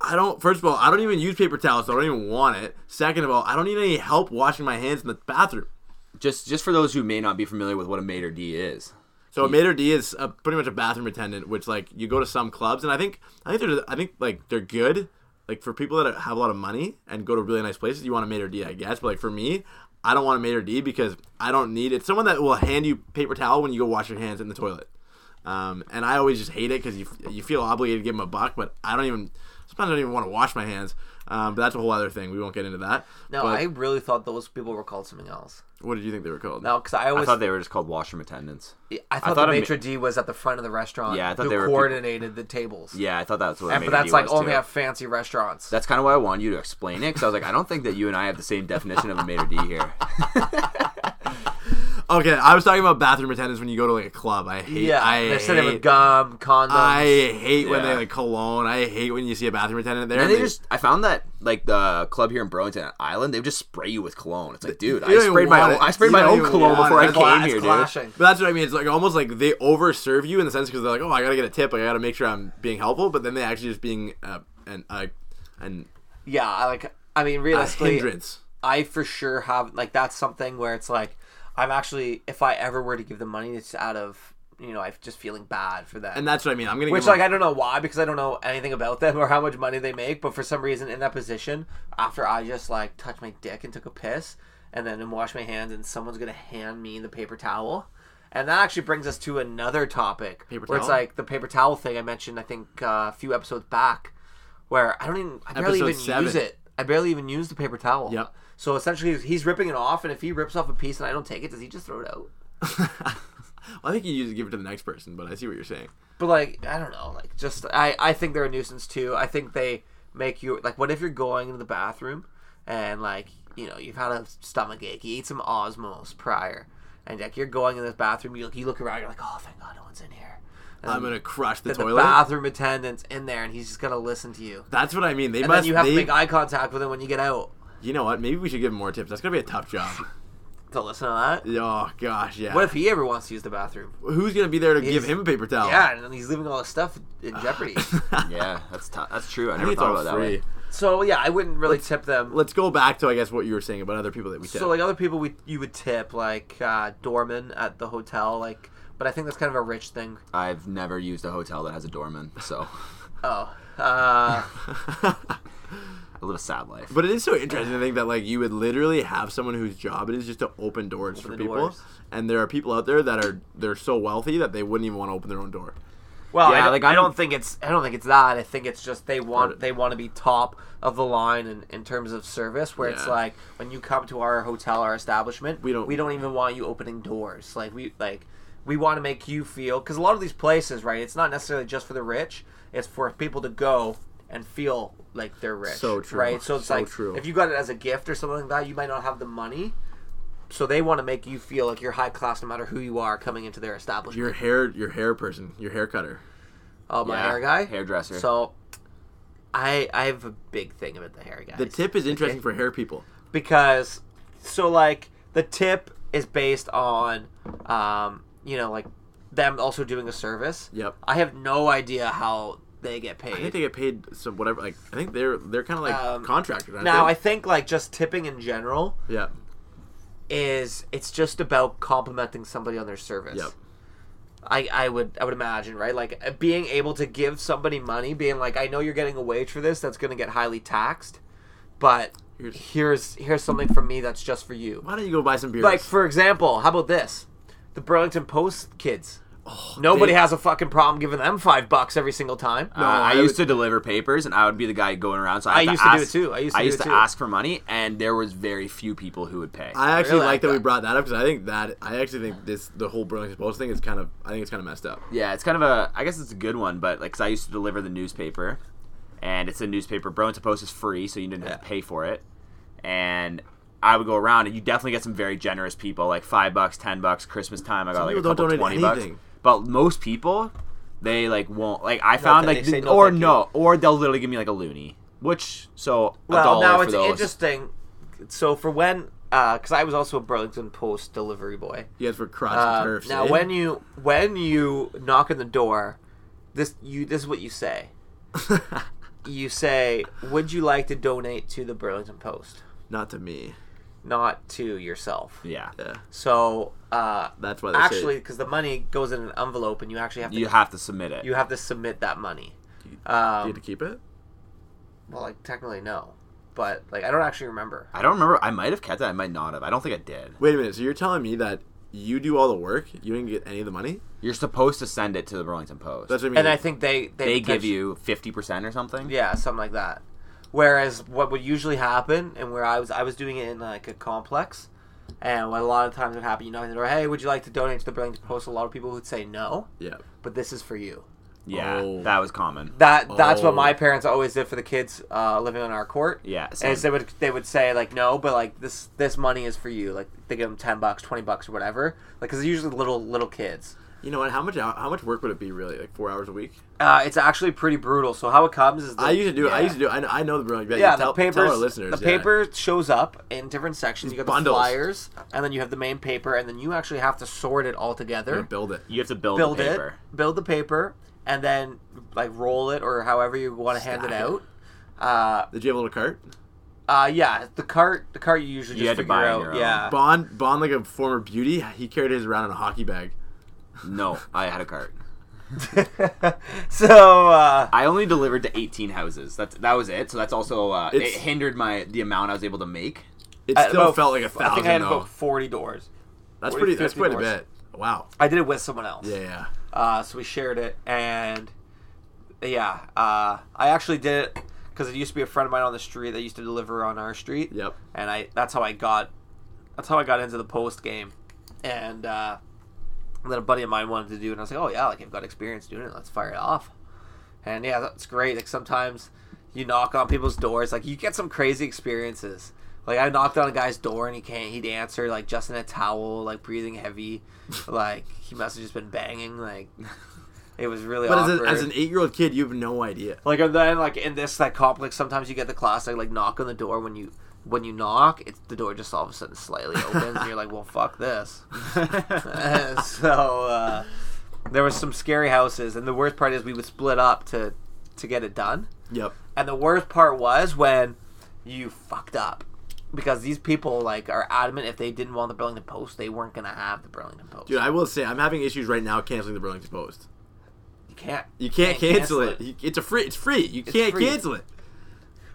I don't. First of all, I don't even use paper towels, so I don't even want it. Second of all, I don't need any help washing my hands in the bathroom. Just just for those who may not be familiar with what a maitre d is. So a maitre d is a, pretty much a bathroom attendant, which like you go to some clubs, and I think I think they're I think like they're good. Like for people that have a lot of money and go to really nice places, you want a maitre d, I guess. But like for me, I don't want a maitre d because I don't need it. Someone that will hand you paper towel when you go wash your hands in the toilet. Um, and I always just hate it because you you feel obligated to give them a buck, but I don't even sometimes I don't even want to wash my hands. Um, but that's a whole other thing. We won't get into that. No, But I really thought those people were called something else. what did you think they were called? No, because I I always thought they were just called washroom attendants. I thought, thought the maitre d was at the front of the restaurant. Yeah, I thought who they were people- coordinated the tables. Yeah, I thought that's what. a and, but that's d' like only too. at fancy restaurants. That's kind of why I wanted you to explain it because I was like, I don't think that you and I have the same definition of a maitre d here. Okay, I was talking about bathroom attendants when you go to like a club. I hate. yeah, I they're sitting with hate- gum, condoms. I hate when they like cologne. I hate when you see a bathroom attendant there. And they and just, I found that like the club here in Burlington Island, they would just spray you with cologne. It's like, dude, I sprayed my own, it. I sprayed You my own cologne before it. I came it's here, dude. But that's what I mean. It's like almost like they overserve you in the sense because they're like, oh, I gotta get a tip. Like, I gotta make sure I'm being helpful. But then they actually just being uh, an uh, an Yeah, I like. I mean, a realistically, hindrance. I for sure have like that's something where it's like I'm actually if I ever were to give them money, it's out of you know I'm just feeling bad for them. And that's what I mean. I'm gonna Which give them- like I don't know why because I don't know anything about them or how much money they make, but for some reason in that position, after I just like touched my dick and took a piss and then and washed my hands and someone's gonna hand me the paper towel. And that actually brings us to another topic Paper where it's like the paper towel thing I mentioned I think uh, a few episodes back where I don't even I barely Episode even seven. use it. I barely even use the paper towel. Yep. So essentially he's ripping it off and if he rips off a piece and I don't take it, does he just throw it out? I think you usually give it to the next person, but I see what you're saying. But like, I don't know. Like, just I I think they're a nuisance too. I think they make you like, what if you're going into the bathroom and like you know you've had a stomach ache, you eat some Osmow's prior, and like you're going in this bathroom, you look, you look around, you're like, oh thank God no one's in here. And I'm gonna crush the then the toilet. bathroom attendant's in there, and he's just gonna listen to you. That's what I mean. They And must. then you have they, to make eye contact with him when you get out. you know what? Maybe we should give him more tips. That's gonna be a tough job. To listen to that. oh gosh, yeah. What if he ever wants to use the bathroom? Who's gonna be there to give him a paper towel? Yeah, and then he's leaving all his stuff in jeopardy. Yeah, that's tough. That's true. I I never thought all about that way. so yeah, I wouldn't really tip them. Let's go back to I guess what you were saying about other people that we tip. So like other people, we you would tip like uh, doorman at the hotel, like. But I think that's kind of a rich thing. I've never used a hotel that has a doorman, so Oh, uh, I live a sad life. But it is so interesting to think that like you would literally have someone whose job it is just to open doors for people, doors. and there are people out there that are they're so wealthy that they wouldn't even want to open their own door. well, Yeah, I, don't, like, I I'm- don't think it's I don't think it's that. I think it's just they want they want to be top of the line in, in terms of service. Where it's like when you come to our hotel, our establishment, We don't- we don't even want you opening doors. Like we like we want to make you feel because a lot of these places, right? It's not necessarily just for the rich. It's for people to go and feel like they're rich. So true. right? So it's So like true. if you got it as a gift or something like that, you might not have the money. So they want to make you feel like you're high class, no matter who you are coming into their establishment. Your hair, your hair person, your hair cutter. oh, my Yeah, hair guy, hairdresser. So, I I have a big thing about the hair guy. The tip is interesting for hair people. because so like the tip is based on um you know like them also doing a service. Yep. I have no idea how they get paid. I think they get paid some whatever. Like I think they're they're kind of like Um, contractors. now? I think like just tipping in general yeah is it's just about complimenting somebody on their service. Yep. I, I would I would imagine right like uh, being able to give somebody money being like I know you're getting a wage for this that's going to get highly taxed but Here's- here's here's something from me that's just for you Why don't you go buy some beers? like for example how about this the Burlington Post kids nobody Oh, they- has a fucking problem giving them five bucks every single time Uh, I, I used would- to deliver papers, and I would be the guy going around. So I, I had used to do ask- it too. I used to I do used it to too. ask for money, and there was very few people who would pay. I actually Really? like that we brought that up because I think that I actually think this the whole Burlington Post thing is kind of I think it's kind of messed up. yeah, it's kind of a. I guess it's a good one, but like cause I used to deliver the newspaper, and it's a newspaper. Burlington Post is free, so you didn't have to pay for it. And I would go around, and you definitely get some very generous people, like five bucks, ten bucks. Christmas time, I got Some like a people don't couple donate twenty bucks. But most people, they like won't. Like I found they like, say the- no, or no, or they'll literally give me like a loonie, which so well dollar now for it's those. interesting so for when because I was also a Burlington Post delivery boy You guys for crotch and turfs. now, eh? when you when you knock on the door, this you this is what you say. You say, "Would you like to donate to the Burlington Post?" not to me. Not to yourself. yeah. Yeah, So uh, that's why actually, because the money goes in an envelope, and you actually have to You have to submit it. you have to submit that money. you Um, get to keep it. well, like technically no, but like I don't actually remember. I don't remember. I might have kept it. I might not have. I don't think I did. Wait a minute. So you're telling me that you do all the work, you didn't get any of the money? You're supposed to send it to the Burlington Post. That's what I mean. And I think they they, they give you fifty percent or something. Yeah, something like that. Whereas what would usually happen, and where I was, I was doing it in like a complex, and what a lot of times would happen, you know, the door, hey, would you like to donate to the Burlington Post? A lot of people would say no, yeah. but this is for you. Yeah, Oh. that was common. That that's what Oh. my parents always did for the kids uh, living on our court. Yeah, same. And they would they would say like no, but like this this money is for you. Like they give them ten bucks, twenty bucks, or whatever. Like because it's usually little little kids. You know what? How much how much work would it be really? Like four hours a week? Uh, it's actually pretty brutal. So how it comes is the, I used to do. it. I used to do. I know, I know the Burlington. yeah, tell, the papers. Tell our listeners. the yeah. paper shows up in different sections. You got the Bundles. flyers, and then you have the main paper, and then you actually have to sort it all You're together. gonna build it. You have to build, build the it, paper. build the paper, and then like roll it or however you want to hand it it. out. Uh, Did you have a little cart? uh, yeah, the cart, the cart you usually You just had to figure buy on out. your own. Yeah, Bond, Bond, like a former beauty, he carried his around in a hockey bag. No, I had a cart. so uh, I only delivered to 18 houses. That's that was it. So that's also uh, it It's- hindered my the amount I was able to make. It at still about- felt like a I thousand think I had though. about forty doors. That's 40, pretty. That's 50 quite a doors. bit. Wow. I did it with someone else. Yeah, yeah. Uh, so we shared it, and yeah, uh, I actually did it because it used to be a friend of mine on the street that used to deliver on our street. Yep. And I that's how I got that's how I got into the post game, and uh, then a buddy of mine wanted to do and I was like, oh yeah, like I've got experience doing it, let's fire it off. And yeah, that's great. Like sometimes you knock on people's doors. Like you get some crazy experiences. Like I knocked on a guy's door and he can't. He'd answer like just in a towel, like breathing heavy. like he must have just been banging. Like it was really But as, a, as an eight-year-old kid, you have no idea. Like and then like in this like complex, sometimes you get the classic like knock on the door when you when you knock, it's the door just all of a sudden slightly opens and you're like, well, fuck this. So uh, there was some scary houses, and the worst part is we would split up to to get it done. Yep. And the worst part was when you fucked up. Because these people like are adamant if they didn't want the Burlington Post, they weren't gonna have the Burlington Post. Dude, I will say I'm having issues right now canceling the Burlington Post. you can't. You can't, cancel, it. You- It's a free. It's free. You can't free. cancel it.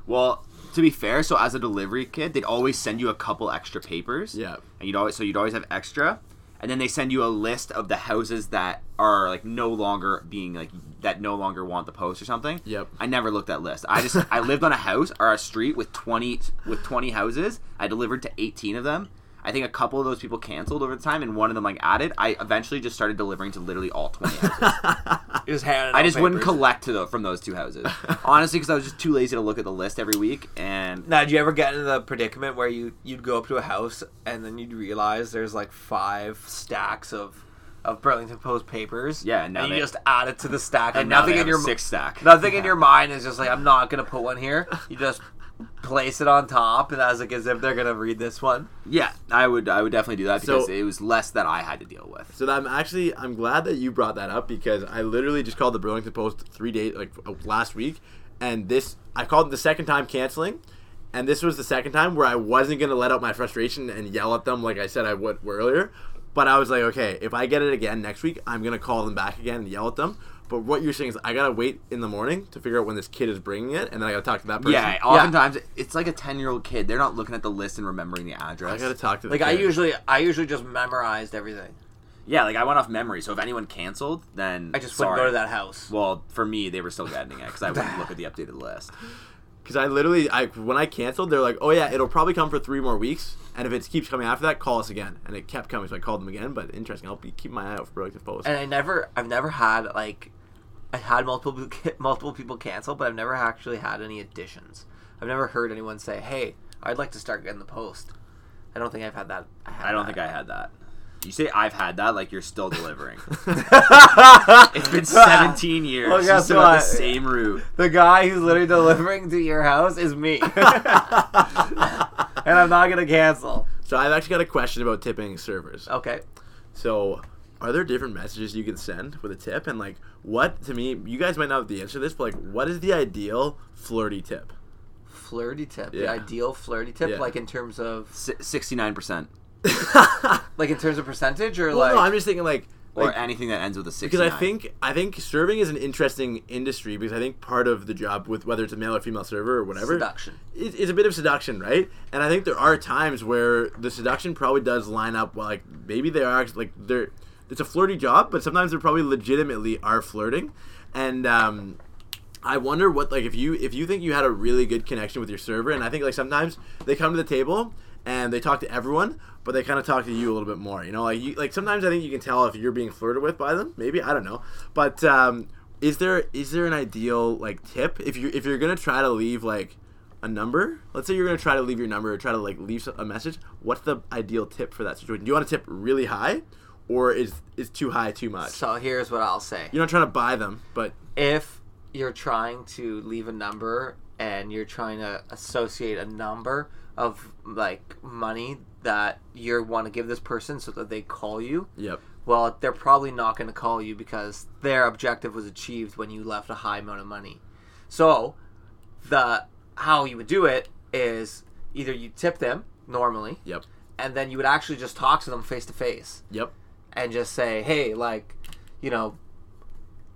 Well, to be fair, so as a delivery kid, they'd always send you a couple extra papers. Yeah. And you'd always so you'd always have extra. And then they send you a list of the houses that are like no longer being like that no longer want the post or something. Yep. I never looked at list. I just I lived on a house or a street with twenty with twenty houses. I delivered to eighteen of them. I think a couple of those people canceled over the time, and one of them like added. I eventually just started delivering to literally all twenty houses. Just handing I just wouldn't collect to the, from those two houses, honestly, because I was just too lazy to look at the list every week. And Now, did you ever get into the predicament where you you'd go up to a house and then you'd realize there's like five stacks of of Burlington Post papers? Yeah, and now and you they- just add it to the stack, and, and nothing in your six stack. nothing in your mind is just like I'm not gonna put one here. You just place it on top, and as like as if they're gonna read this one. Yeah, I would I would definitely do that So- because it was less that I had to deal with. So I'm actually I'm glad that you brought that up because I literally just called the Burlington Post three days like uh, last week, and this I called the second time canceling, and this was the second time where I wasn't gonna let out my frustration and yell at them like I said I would earlier, but I was like okay if I get it again next week I'm gonna call them back again and yell at them. But what you're saying is I gotta wait in the morning to figure out when this kid is bringing it, and then I gotta talk to that person. Yeah, oftentimes it's like a ten year old kid. They're not looking at the list and remembering the address. I gotta talk to the Like I usually I usually just memorized everything. yeah, like I went off memory. So if anyone canceled, then I just wouldn't go to that house. Well, for me, they were still getting it because I wouldn't look at the updated list. Because I literally, I when I canceled, they're like, "Oh yeah, it'll probably come for three more weeks, and if it keeps coming after that, call us again." And it kept coming, so I called them again. But interesting, I'll be keep my eye out for Burlington Post. and I never I've never had like I had multiple multiple people cancel, but I've never actually had any additions. I've never heard anyone say, "Hey, I'd like to start getting the post." I don't think I've had that. I, had I don't that. think I had that. You say I've had that, like you're still delivering. It's been 17 years. Well, guess what? the same route. the guy who's literally delivering to your house is me, and I'm not gonna cancel. so I've actually got a question about tipping servers. Okay. So, are there different messages you can send with a tip? And like, what to me, you guys might not have the answer to this, but like, what is the ideal flirty tip? Flirty tip. The Yeah. ideal flirty tip, Yeah. like in terms of 69%. like in terms of percentage or Well, like no, I'm just thinking like, Or like anything that ends with a 69. because I think I think serving is an interesting industry because I think part of the job with whether it's a male or female server or whatever seduction. it- it's a bit of seduction, right? And I think there are times where the seduction probably does line up. well, Like maybe they are actually like they're it's a flirty job, but sometimes they probably legitimately are flirting. And um, I wonder what like if you if you think you had a really good connection with your server, and I think like sometimes they come to the table and they talk to everyone, but they kind of talk to you a little bit more. You know, like you like sometimes I think you can tell if you're being flirted with by them. Maybe I don't know, but um, is there is there an ideal like tip if you if you're gonna try to leave like a number? Let's say you're gonna try to leave your number or try to like leave a message. What's the ideal tip for that situation? Do you want to tip really high, or is is too high too much? So here's what I'll say. You're not trying to buy them, but if you're trying to leave a number and you're trying to associate a number of like money that you want to give this person so that they call you yep. well they're probably not going to call you because their objective was achieved when you left a high amount of money so the how you would do it is either you tip them normally Yep. and then you would actually just talk to them face to face Yep. And just say, "Hey, like, you know,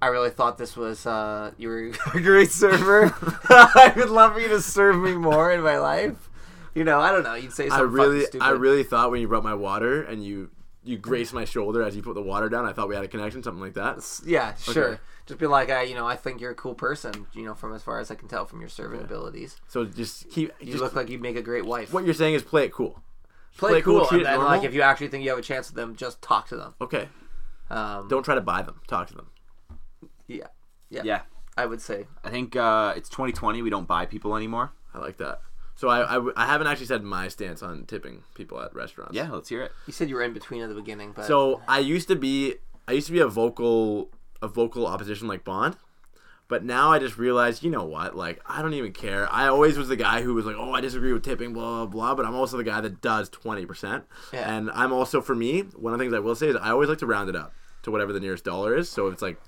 I really thought this was uh, you were a great server. I would love for you to serve me more in my life." You know, I don't know. You'd say I something really. I really thought when you brought my water and you you graced my shoulder as you put the water down, I thought we had a connection, something like that. yeah, sure. Okay. Just be like, I, you know, I think you're a cool person. You know, from as far as I can tell from your serving abilities, So just keep. you just, look like you'd make a great wife. what you're saying is play it cool. Play, play cool, cool, and then like if you actually think you have a chance with them, just talk to them. Okay. Um, Don't try to buy them. Talk to them. yeah, yeah, Yeah. I would say. I think uh, it's 2020. We don't buy people anymore. I like that. So I I haven't actually said my stance on tipping people at restaurants. Yeah, let's hear it. You said you were in between at the beginning, but So I used to be I used to be a vocal a vocal opposition like Bond. But now I just realized, you know what? Like, I don't even care. I always was the guy who was like, "Oh, I disagree with tipping, blah blah blah." But I'm also the guy that does twenty percent. Yeah. And I'm also, for me, one of the things I will say is I always like to round it up to whatever the nearest dollar is. So if it's like,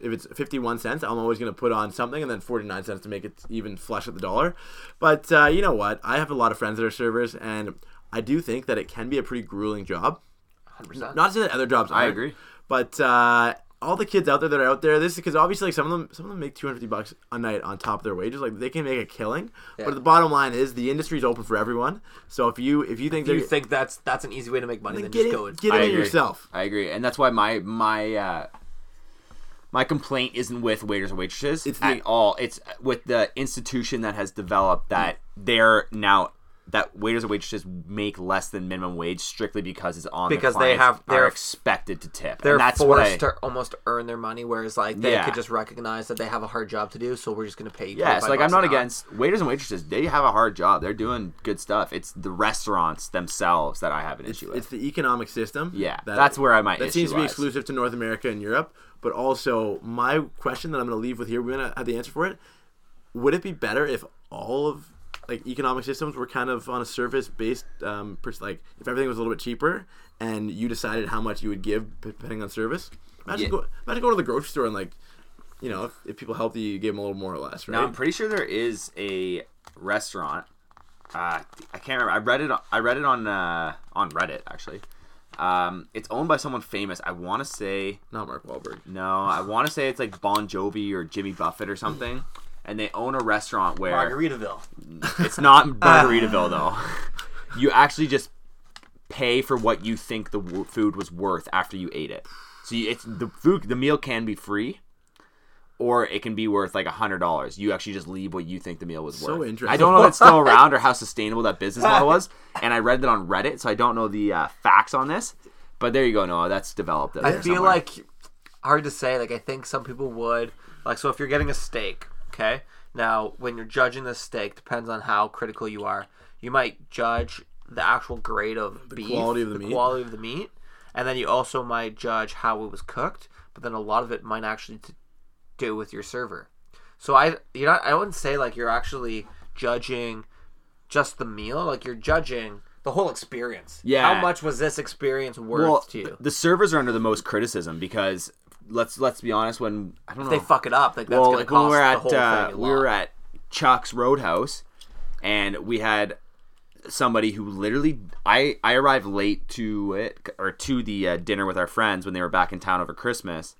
if it's fifty-one cents, I'm always gonna put on something, and then forty-nine cents to make it even flush at the dollar. But uh, you know what? I have a lot of friends that are servers, and I do think that it can be a pretty grueling job. 100%. Not to say that other jobs. I agree. But uh, all the kids out there that are out there, this is because obviously like some of them, some of them make two hundred fifty bucks a night on top of their wages. Like they can make a killing. Yeah. But the bottom line is the industry is open for everyone. So if you if you think If you think that's that's an easy way to make money, then then get just it, go and get I it in agree. yourself. I agree, and that's why my my uh, my complaint isn't with waiters and waitresses It's at all. It's with the institution that has developed that they're now that waiters and waitresses make less than minimum wage strictly because it's on Because the they have- they're- expected to tip. they're and that's forced I, to almost earn their money, whereas like they Yeah. could just recognize that they have a hard job to do, so we're just gonna pay you. Yeah, it's 25 like I'm not against waiters and waitresses. They have a hard job. They're doing good stuff. It's the restaurants themselves that I have an It's, issue with. it's the economic system. Yeah, that's where I might That seems to be issue-wise. exclusive to North America and Europe. But also, my question that I'm going to leave with here, we're going to have the answer for it. Would it be better if all of like economic systems were kind of on a service based, um, pers- like if everything was a little bit cheaper and you decided how much you would give depending on service? Imagine, Yeah. go, imagine going to the grocery store and like, you know, if, if people help you, you give them a little more or less, right? Now I'm pretty sure there is a restaurant. Uh, I can't remember. I read it. I read it on uh, on Reddit actually. Um, it's owned by someone famous. I want to say Not Mark Wahlberg. no. I want to say it's like Bon Jovi or Jimmy Buffett or something. And they own a restaurant where Margaritaville. it's not Margaritaville though. You actually just pay for what you think the w- food was worth after you ate it. So you, it's the food. The meal can be free, or it can be worth like a hundred dollars. You actually just leave what you think the meal was So worth. interesting. I don't know if it's still around or how sustainable that business model was. And I read that on Reddit, so I don't know the uh, facts on this. But there you go, Noah. That's developed. I feel somewhere. like hard to say. Like I think some people would like. So if you're getting a steak, okay. Now when you're judging the steak, depends on how critical you are. You might judge the actual grade of beef, quality of the meat. quality of the meat, and then you also might judge how it was cooked. But then a lot of it might actually t- do with your server. So I, you know, I wouldn't say like you're actually judging just the meal. Like you're judging the whole experience. Yeah. How much was this experience worth well, to you? the servers are under the most criticism because let's let's be honest. When I don't know, they fuck it up, like that's well, gonna like cost we were at uh, we were at Chuck's Roadhouse, and we had somebody who literally I I arrived late to it or to the uh, dinner with our friends when they were back in town over Christmas,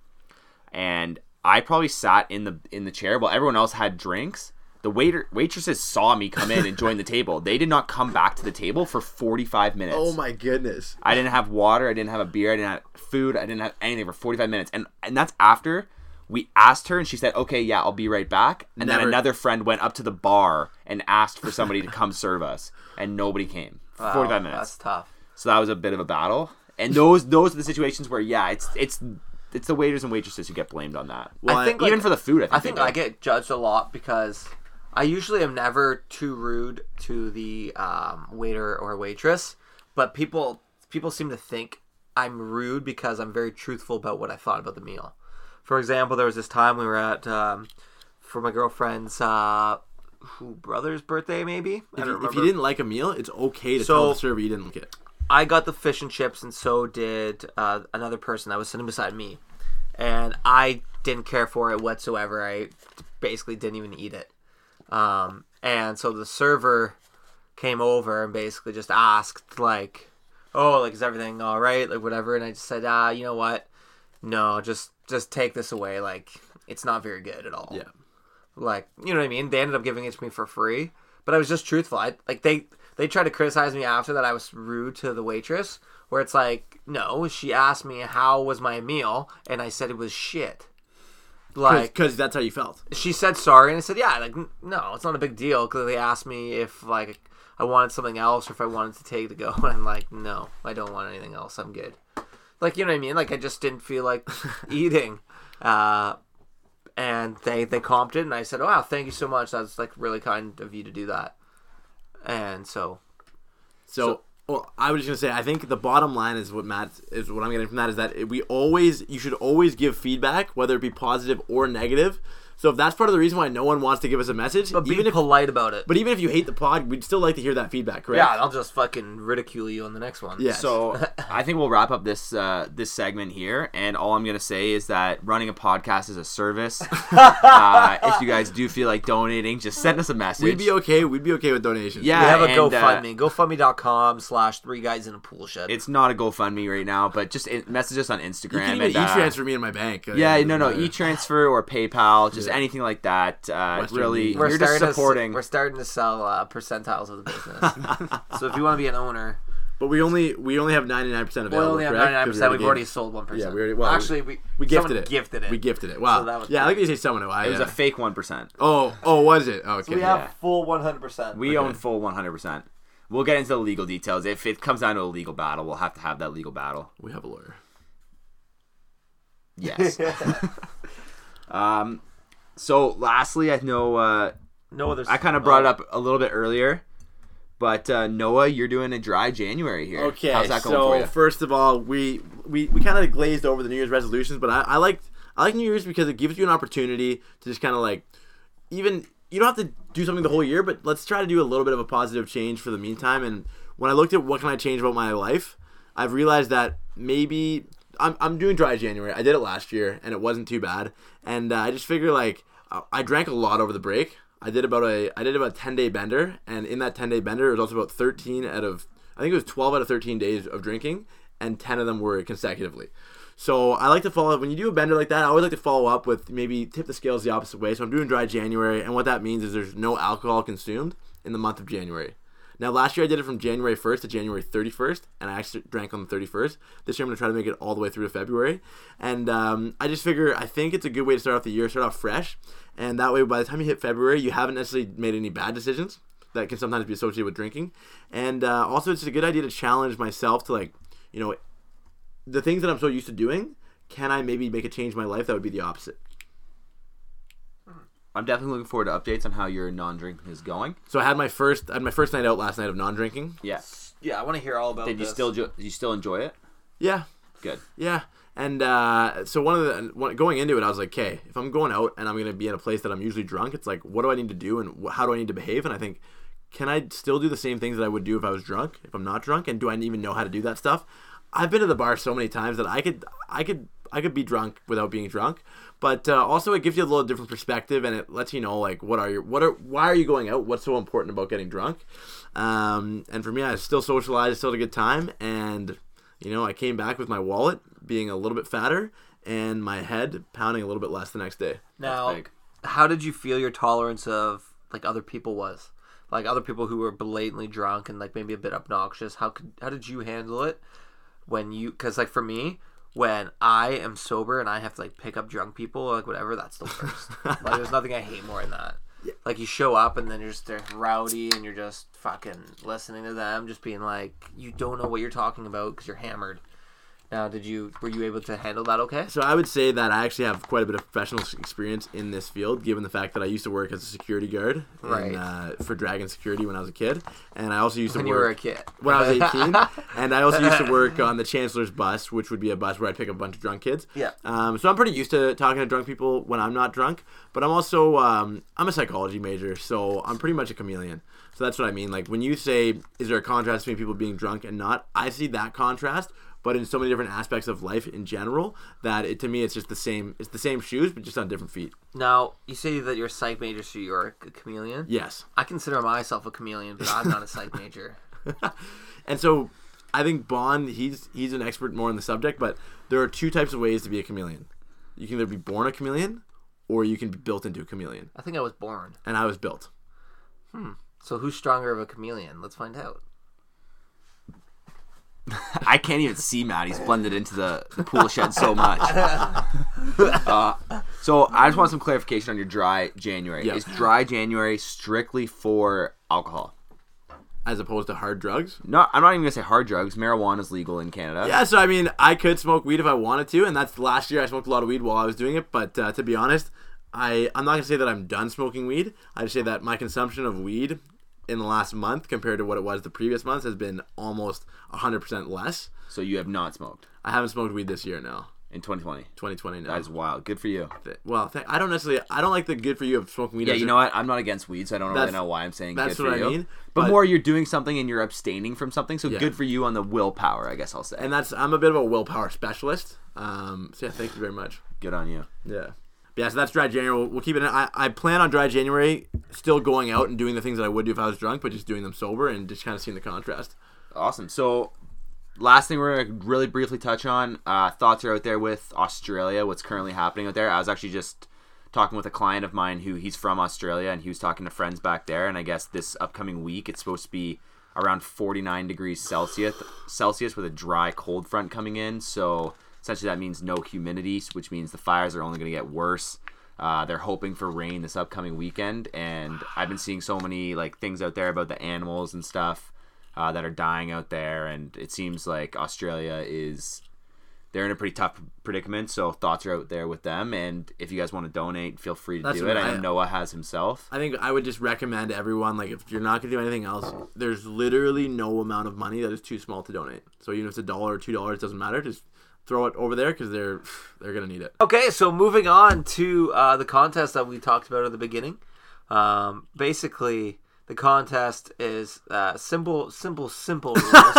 and I probably sat in the in the chair while everyone else had drinks. The waiter waitresses saw me come in and join the table. They did not come back to the table for forty five minutes. Oh my goodness. I didn't have water. I didn't have a beer. I didn't have food. I didn't have anything for 45 minutes. And and that's after we asked her and she said, okay, yeah, I'll be right back. And then another friend went up to the bar and asked for somebody to come serve us. And nobody came Wow, 45 minutes. That's tough. So that was a bit of a battle. And those those are the situations where, yeah, it's it's it's the waiters and waitresses who get blamed on that. Well, I think Even like, for the food, I think, I think. I get judged a lot because I usually am never too rude to the um, waiter or waitress, but people people seem to think I'm rude because I'm very truthful about what I thought about the meal. For example, there was this time we were at um, for my girlfriend's uh, who brother's birthday, maybe. If you, if you didn't like a meal, it's okay to So- tell the server you didn't like it. I got the fish and chips, and so did uh, another person that was sitting beside me, and I didn't care for it whatsoever. I basically didn't even eat it. Um, and so the server came over and basically just asked, like, "Oh, like, is everything all right? Like, whatever." And I just said, "Ah, you know what? No, just just take this away. Like, it's not very good at all." Yeah. like you know what I mean. They ended up giving it to me for free, but I was just truthful. I like they they tried to criticize me after that I was rude to the waitress. Where it's like, no, she asked me how was my meal, and I said it was shit. Like Because that's how you felt. she said sorry, and I said yeah, like no, it's not a big deal. Because they asked me if like I wanted something else or if I wanted to take the go, and I'm like, no, I don't want anything else. I'm good. Like you know what I mean? Like I just didn't feel like eating. Uh, and they they comped it, and I said, "Wow, thank you so much. That's like really kind of you to do that." And so, So, So- well, I was just gonna say, I think the bottom line is what Matt is what I'm getting from that is that we always, you should always give feedback, whether it be positive or negative. So if that's part of the reason why no one wants to give us a message, but be even if, polite about it. but even if you hate the pod, we'd still like to hear that feedback, correct? yeah, I'll just fucking ridicule you on the next one. Yeah. So I think we'll wrap up this uh, this segment here, and all I'm gonna say is that running a podcast is a service. uh, if you guys do feel like donating, just send us a message. We'd be okay. We'd be okay with donations. Yeah. we have a and, uh, GoFundMe. GoFundMe.com slash three guys in a pool shed. It's not a GoFundMe right now, but just message us on Instagram. You Instagram. can even and, uh, e-transfer me in my bank. Uh, Yeah, no, no, e-transfer or PayPal, just Yeah. Anything like that. Uh, really, we're you're just starting supporting. To, we're starting to sell uh, percentiles of the business. so if you want to be an owner, But we only we only have 99 percent we available. only have correct? ninety nine 'Cause we percent. We've already sold one percent. Yeah, we already- well, actually we we gifted it. Gifted it. We gifted it. Wow. So that was yeah, I cool. like you say someone. I, it was yeah. a fake one percent. Oh, oh, was it? Oh, okay. We Yeah. have full one hundred percent. We Okay. own full 100. percent We'll get into the legal details. If it comes down to a legal battle, we'll have to have that legal battle. we have a lawyer. Yes. um. So, lastly, I know uh, no other. I kind of brought it up a little bit earlier, but uh, Noah, you're doing a dry January here. Okay, how's that going so for you? first of all, we we, we kind of glazed over the New Year's resolutions, but I, I like I like New Year's because it gives you an opportunity to just kind of like even you don't have to do something the whole year, but let's try to do a little bit of a positive change for the meantime. And when I looked at what can I change about my life, I've realized that maybe I'm, I'm doing dry January. I did it last year and it wasn't too bad. And uh, I just figure like I- drank a lot over the break. I did about a I did about a 10 day bender, and in that 10 day bender, it was also about 13 out of I think it was 12 out of 13 days of drinking, and 10 of them were consecutively. So I like to follow up when you do a bender like that. I always like to follow up with maybe tip the scales the opposite way. So I'm doing dry January, and what that means is there's no alcohol consumed in the month of January. Now last year I did it from January 1st to January 31st, and I actually drank on the 31st. This year I'm gonna try to make it all the way through to February, and um, I just figure I think it's a good way to start off the year, start off fresh, and that way by the time you hit February, you haven't necessarily made any bad decisions that can sometimes be associated with drinking, and uh, also it's a good idea to challenge myself to like, you know, the things that I'm so used to doing. Can I maybe make a change in my life that would be the opposite? I'm definitely looking forward to updates on how your non-drinking is going. So I had my first I had my first night out last night of non-drinking. Yeah. Yeah, I want to hear all about. Did you this. still jo- did you still enjoy it? Yeah, Good. Yeah, and uh, so one of the one, going into it, I was like, okay, if I'm going out and I'm gonna be at a place that I'm usually drunk, it's like, what do I need to do and wh- how do I need to behave? And I think, can I still do the same things that I would do if I was drunk? If I'm not drunk, and do I even know how to do that stuff? I've been to the bar so many times that I could, I could, I could be drunk without being drunk. But uh, also, it gives you a little different perspective, and it lets you know like what are your, what are, why are you going out? What's so important about getting drunk? Um, and for me, I still socialized, still had a good time, and you know, I came back with my wallet being a little bit fatter and my head pounding a little bit less the next day. Now, how did you feel your tolerance of like other people was? Like other people who were blatantly drunk and like maybe a bit obnoxious. How could how did you handle it when you? Because like for me, when I am sober and I have to like pick up drunk people, like whatever, that's the worst. like there's nothing I hate more than that. Like you show up and then you're just they're rowdy and you're just fucking listening to them, just being like you don't know what you're talking about because you're hammered. Now, did you were you able to handle that okay? So I would say that I actually have quite a bit of professional experience in this field, given the fact that I used to work as a security guard in, Right. uh, for Dragon Security when I was a kid, and I also used When to you work were a kid. when I was 18, and I also used to work on the Chancellor's bus, which would be a bus where I'd pick up a bunch of drunk kids. Yeah. Um, so I'm pretty used to talking to drunk people when I'm not drunk, but I'm also um, I'm a psychology major, so I'm pretty much a chameleon. So that's what I mean. Like when you say, is there a contrast between people being drunk and not? I see that contrast, but in so many different aspects of life in general that it to me it's just the same. It's the same shoes, but just on different feet. Now, you say that you're a psych major, so you're a chameleon. Yes. I consider myself a chameleon, but I'm not a psych major. And so I think Bond he's he's an expert more on the subject, but there are two types of ways to be a chameleon. You can either be born a chameleon or you can be built into a chameleon. I think I was born. And I was built. Hmm. So who's stronger of a chameleon? Let's find out. I can't even see Matt. He's blended into the, the pool shed so much. uh, so I just want some clarification on your dry January. Yeah. Is dry January strictly for alcohol? As opposed to hard drugs. No, I'm not even gonna say hard drugs. Marijuana is legal in Canada. Yeah, so I mean, I could smoke weed if I wanted to, and that's last year I smoked a lot of weed while I was doing it. But uh, to be honest, I I'm not gonna say that I'm done smoking weed. I just say that my consumption of weed in the last month compared to what it was the previous months has been almost 100% less. So you have not smoked I haven't smoked weed this year now. in 2020. 2020 now. That is wild. Good for you. well, th- I don't necessarily. I don't like the good for you of smoking weed. Yeah, you know what? I'm not against weed, so I don't really know why I'm saying that's good for what I you. mean, But, but- more, you're doing something and you're abstaining from something, so Yeah. good for you on the willpower, I guess I'll say. and that's I'm a bit of a willpower specialist. Um, so yeah, thank you very much. good on you. Yeah. Yeah, so that's dry January. We'll, we'll keep it. In. I, I plan on dry January still going out and doing the things that I would do if I was drunk, but just doing them sober and just kind of seeing the contrast. Awesome. So, last thing we're gonna really briefly touch on uh, thoughts are out there with Australia. What's currently happening out there? I was actually just talking with a client of mine who he's from Australia and he was talking to friends back there. And I guess this upcoming week it's supposed to be around 49 degrees Celsius Celsius with a dry cold front coming in. So essentially that means no humidity, which means the fires are only going to get worse. Uh, they're hoping for rain this upcoming weekend, and I've been seeing so many like things out there about the animals and stuff uh, that are dying out there, and it seems like Australia is they're in a pretty tough predicament. So thoughts are out there with them, and if you guys want to donate, feel free to That's do it. what I know Noah has himself. I think I would just recommend everyone like if you're not gonna do anything else, there's literally no amount of money that is too small to donate. So even if it's a dollar or two dollars, it doesn't matter. Just throw it over there because they're they're gonna need it. Okay, so moving on to uh, the contest that we talked about at the beginning. Um, basically, the contest is uh, simple, simple, simple rules.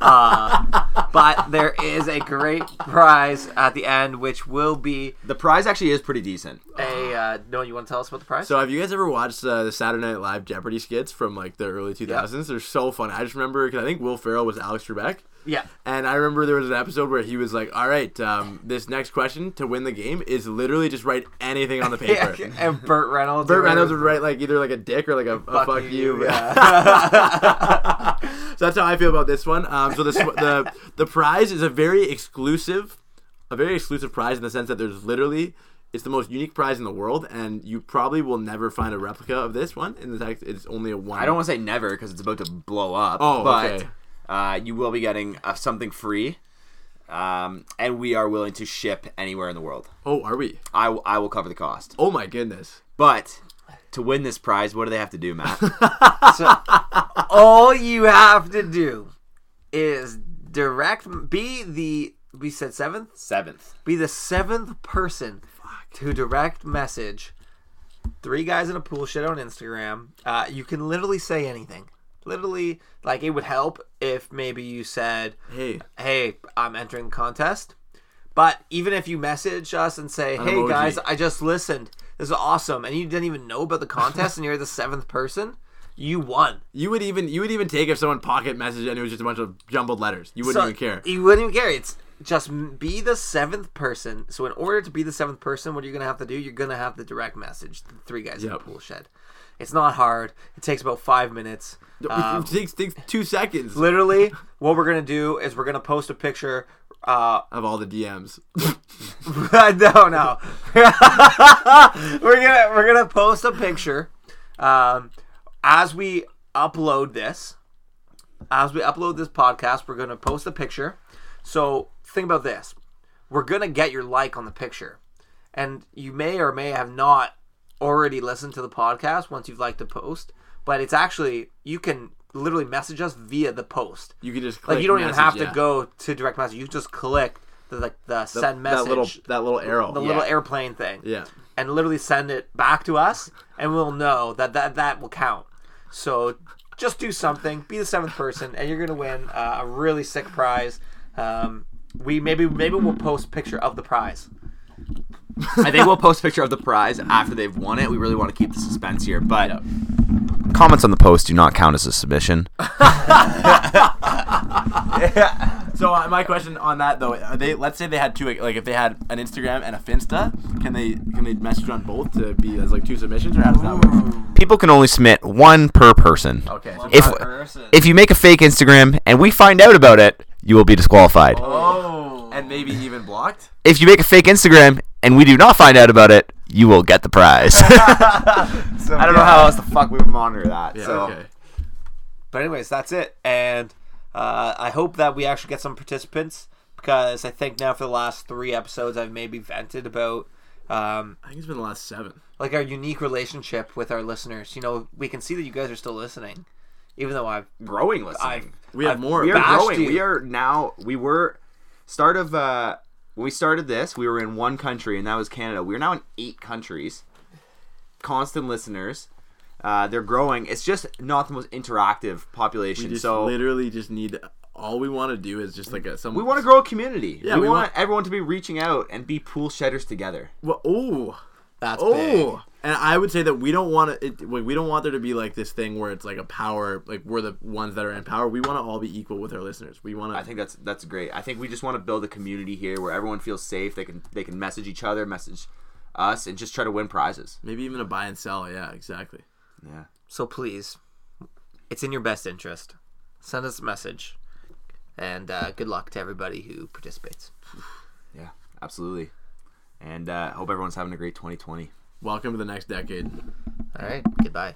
uh, but there is a great prize at the end, which will be The prize actually is pretty decent. a. Uh, no, you want to tell us about the prize? So have you guys ever watched uh, the Saturday Night Live Jeopardy skits from like the early 2000s? They're so fun. I just remember because I think Will Ferrell was Alex Trebek. Yeah. And I remember there was an episode where he was like, "All right, um, this next question to win the game is literally just write anything on the paper." Yeah, and Burt Reynolds. Burt Reynolds would write like either like a dick or like a, a fuck, you. yeah. so that's how I feel about this one. Um, so the the the prize is a very exclusive, a very exclusive prize in the sense that there's literally it's the most unique prize in the world, and you probably will never find a replica of this one. In the fact, it's only a one. I don't want to say never because it's about to blow up. Oh, but okay. Uh, you will be getting uh, something free, um, and we are willing to ship anywhere in the world. Oh, are we? I, w- I will cover the cost. Oh my goodness. But to win this prize, what do they have to do, Matt? So all you have to do is direct be the we said seventh Seventh. be the seventh person to direct message three guys in a pool shit on Instagram. Uh, you can literally say anything. Literally, like it would help if maybe you said, Hey, "Hey, I'm entering the contest." But even if you message us and say, "Hey emoji. guys, I just listened. This is awesome," and you didn't even know about the contest, and you're the seventh person, you won. you would even you would even take if someone pocket messaged and it was just a bunch of jumbled letters. You wouldn't So, even care. You wouldn't even care. It's just be the seventh person. So in order to be the seventh person, what you're gonna have to do, you're gonna have to direct message the three guys in Yep. the pool shed. It's not hard. It takes about five minutes. Um, it takes, takes two seconds literally, what we're gonna do is we're gonna post a picture. Uh, of all the DMs. no, no. we're gonna we're gonna post a picture um, as we upload this. As we upload this podcast, we're gonna post a picture. So think about this: we're gonna get your like on the picture, and you may or may have not already listened to the podcast once you've liked the post. But it's actually you can literally message us via the post. You can just click Like you don't even message, have to go to direct message. You just click the like the, The- send message That little that little arrow. the yeah. little airplane thing Yeah. and literally send it back to us and we'll know that that, that will count so just do something be the seventh person and you're gonna win uh, a really sick prize um, we maybe maybe we'll post a picture of the prize I think we'll post a picture of the prize after they've won it. We really want to keep the suspense here, but comments on the post do not count as a submission. yeah. So uh, my question on that though, are they let's say they had two like if they had an Instagram and a Finsta, can they can they message on both to be as like two submissions or how does that work? People can only submit one per person. Okay. So If if you make a fake Instagram and we find out about it, you will be disqualified. oh and maybe even blocked. If you make a fake Instagram and we do not find out about it, you will get the prize. I don't know how else the fuck we would monitor that. Yeah. so Okay. but anyways that's it and uh, i hope that we actually get some participants because i think now for the last three episodes i've maybe vented about Um, I think it's been the last seven. like our unique relationship with our listeners. You know, we can see that you guys are still listening, even though I've growing I've listening. We have I've more. we are growing. you. We are now. We were start of uh when we started this. We were in one country, and that was Canada. We are now in eight countries. Constant listeners. Uh, they're growing. It's just not the most interactive We population. just so literally just need. All we want to do is just like a some. we want to grow a community. Yeah, we, we want, want- everyone to be reaching out and be pool shedders together. Well, oh, that's oh, big. And I would say that we don't want it. like, We don't want there to be like this thing where it's like a power. Like we're the ones that are in power. We want to all be equal with our listeners. We want to. I think that's that's great. I think we just want to build a community here where everyone feels safe. They can they can message each other, message us, and just try to win prizes. Maybe even a buy and sell. Yeah, exactly. Yeah. So please, it's in your best interest. Send us a message, and uh, good luck to everybody who participates. Yeah. Absolutely. And uh, hope everyone's having a great 2020. Welcome to the next decade. All right, goodbye.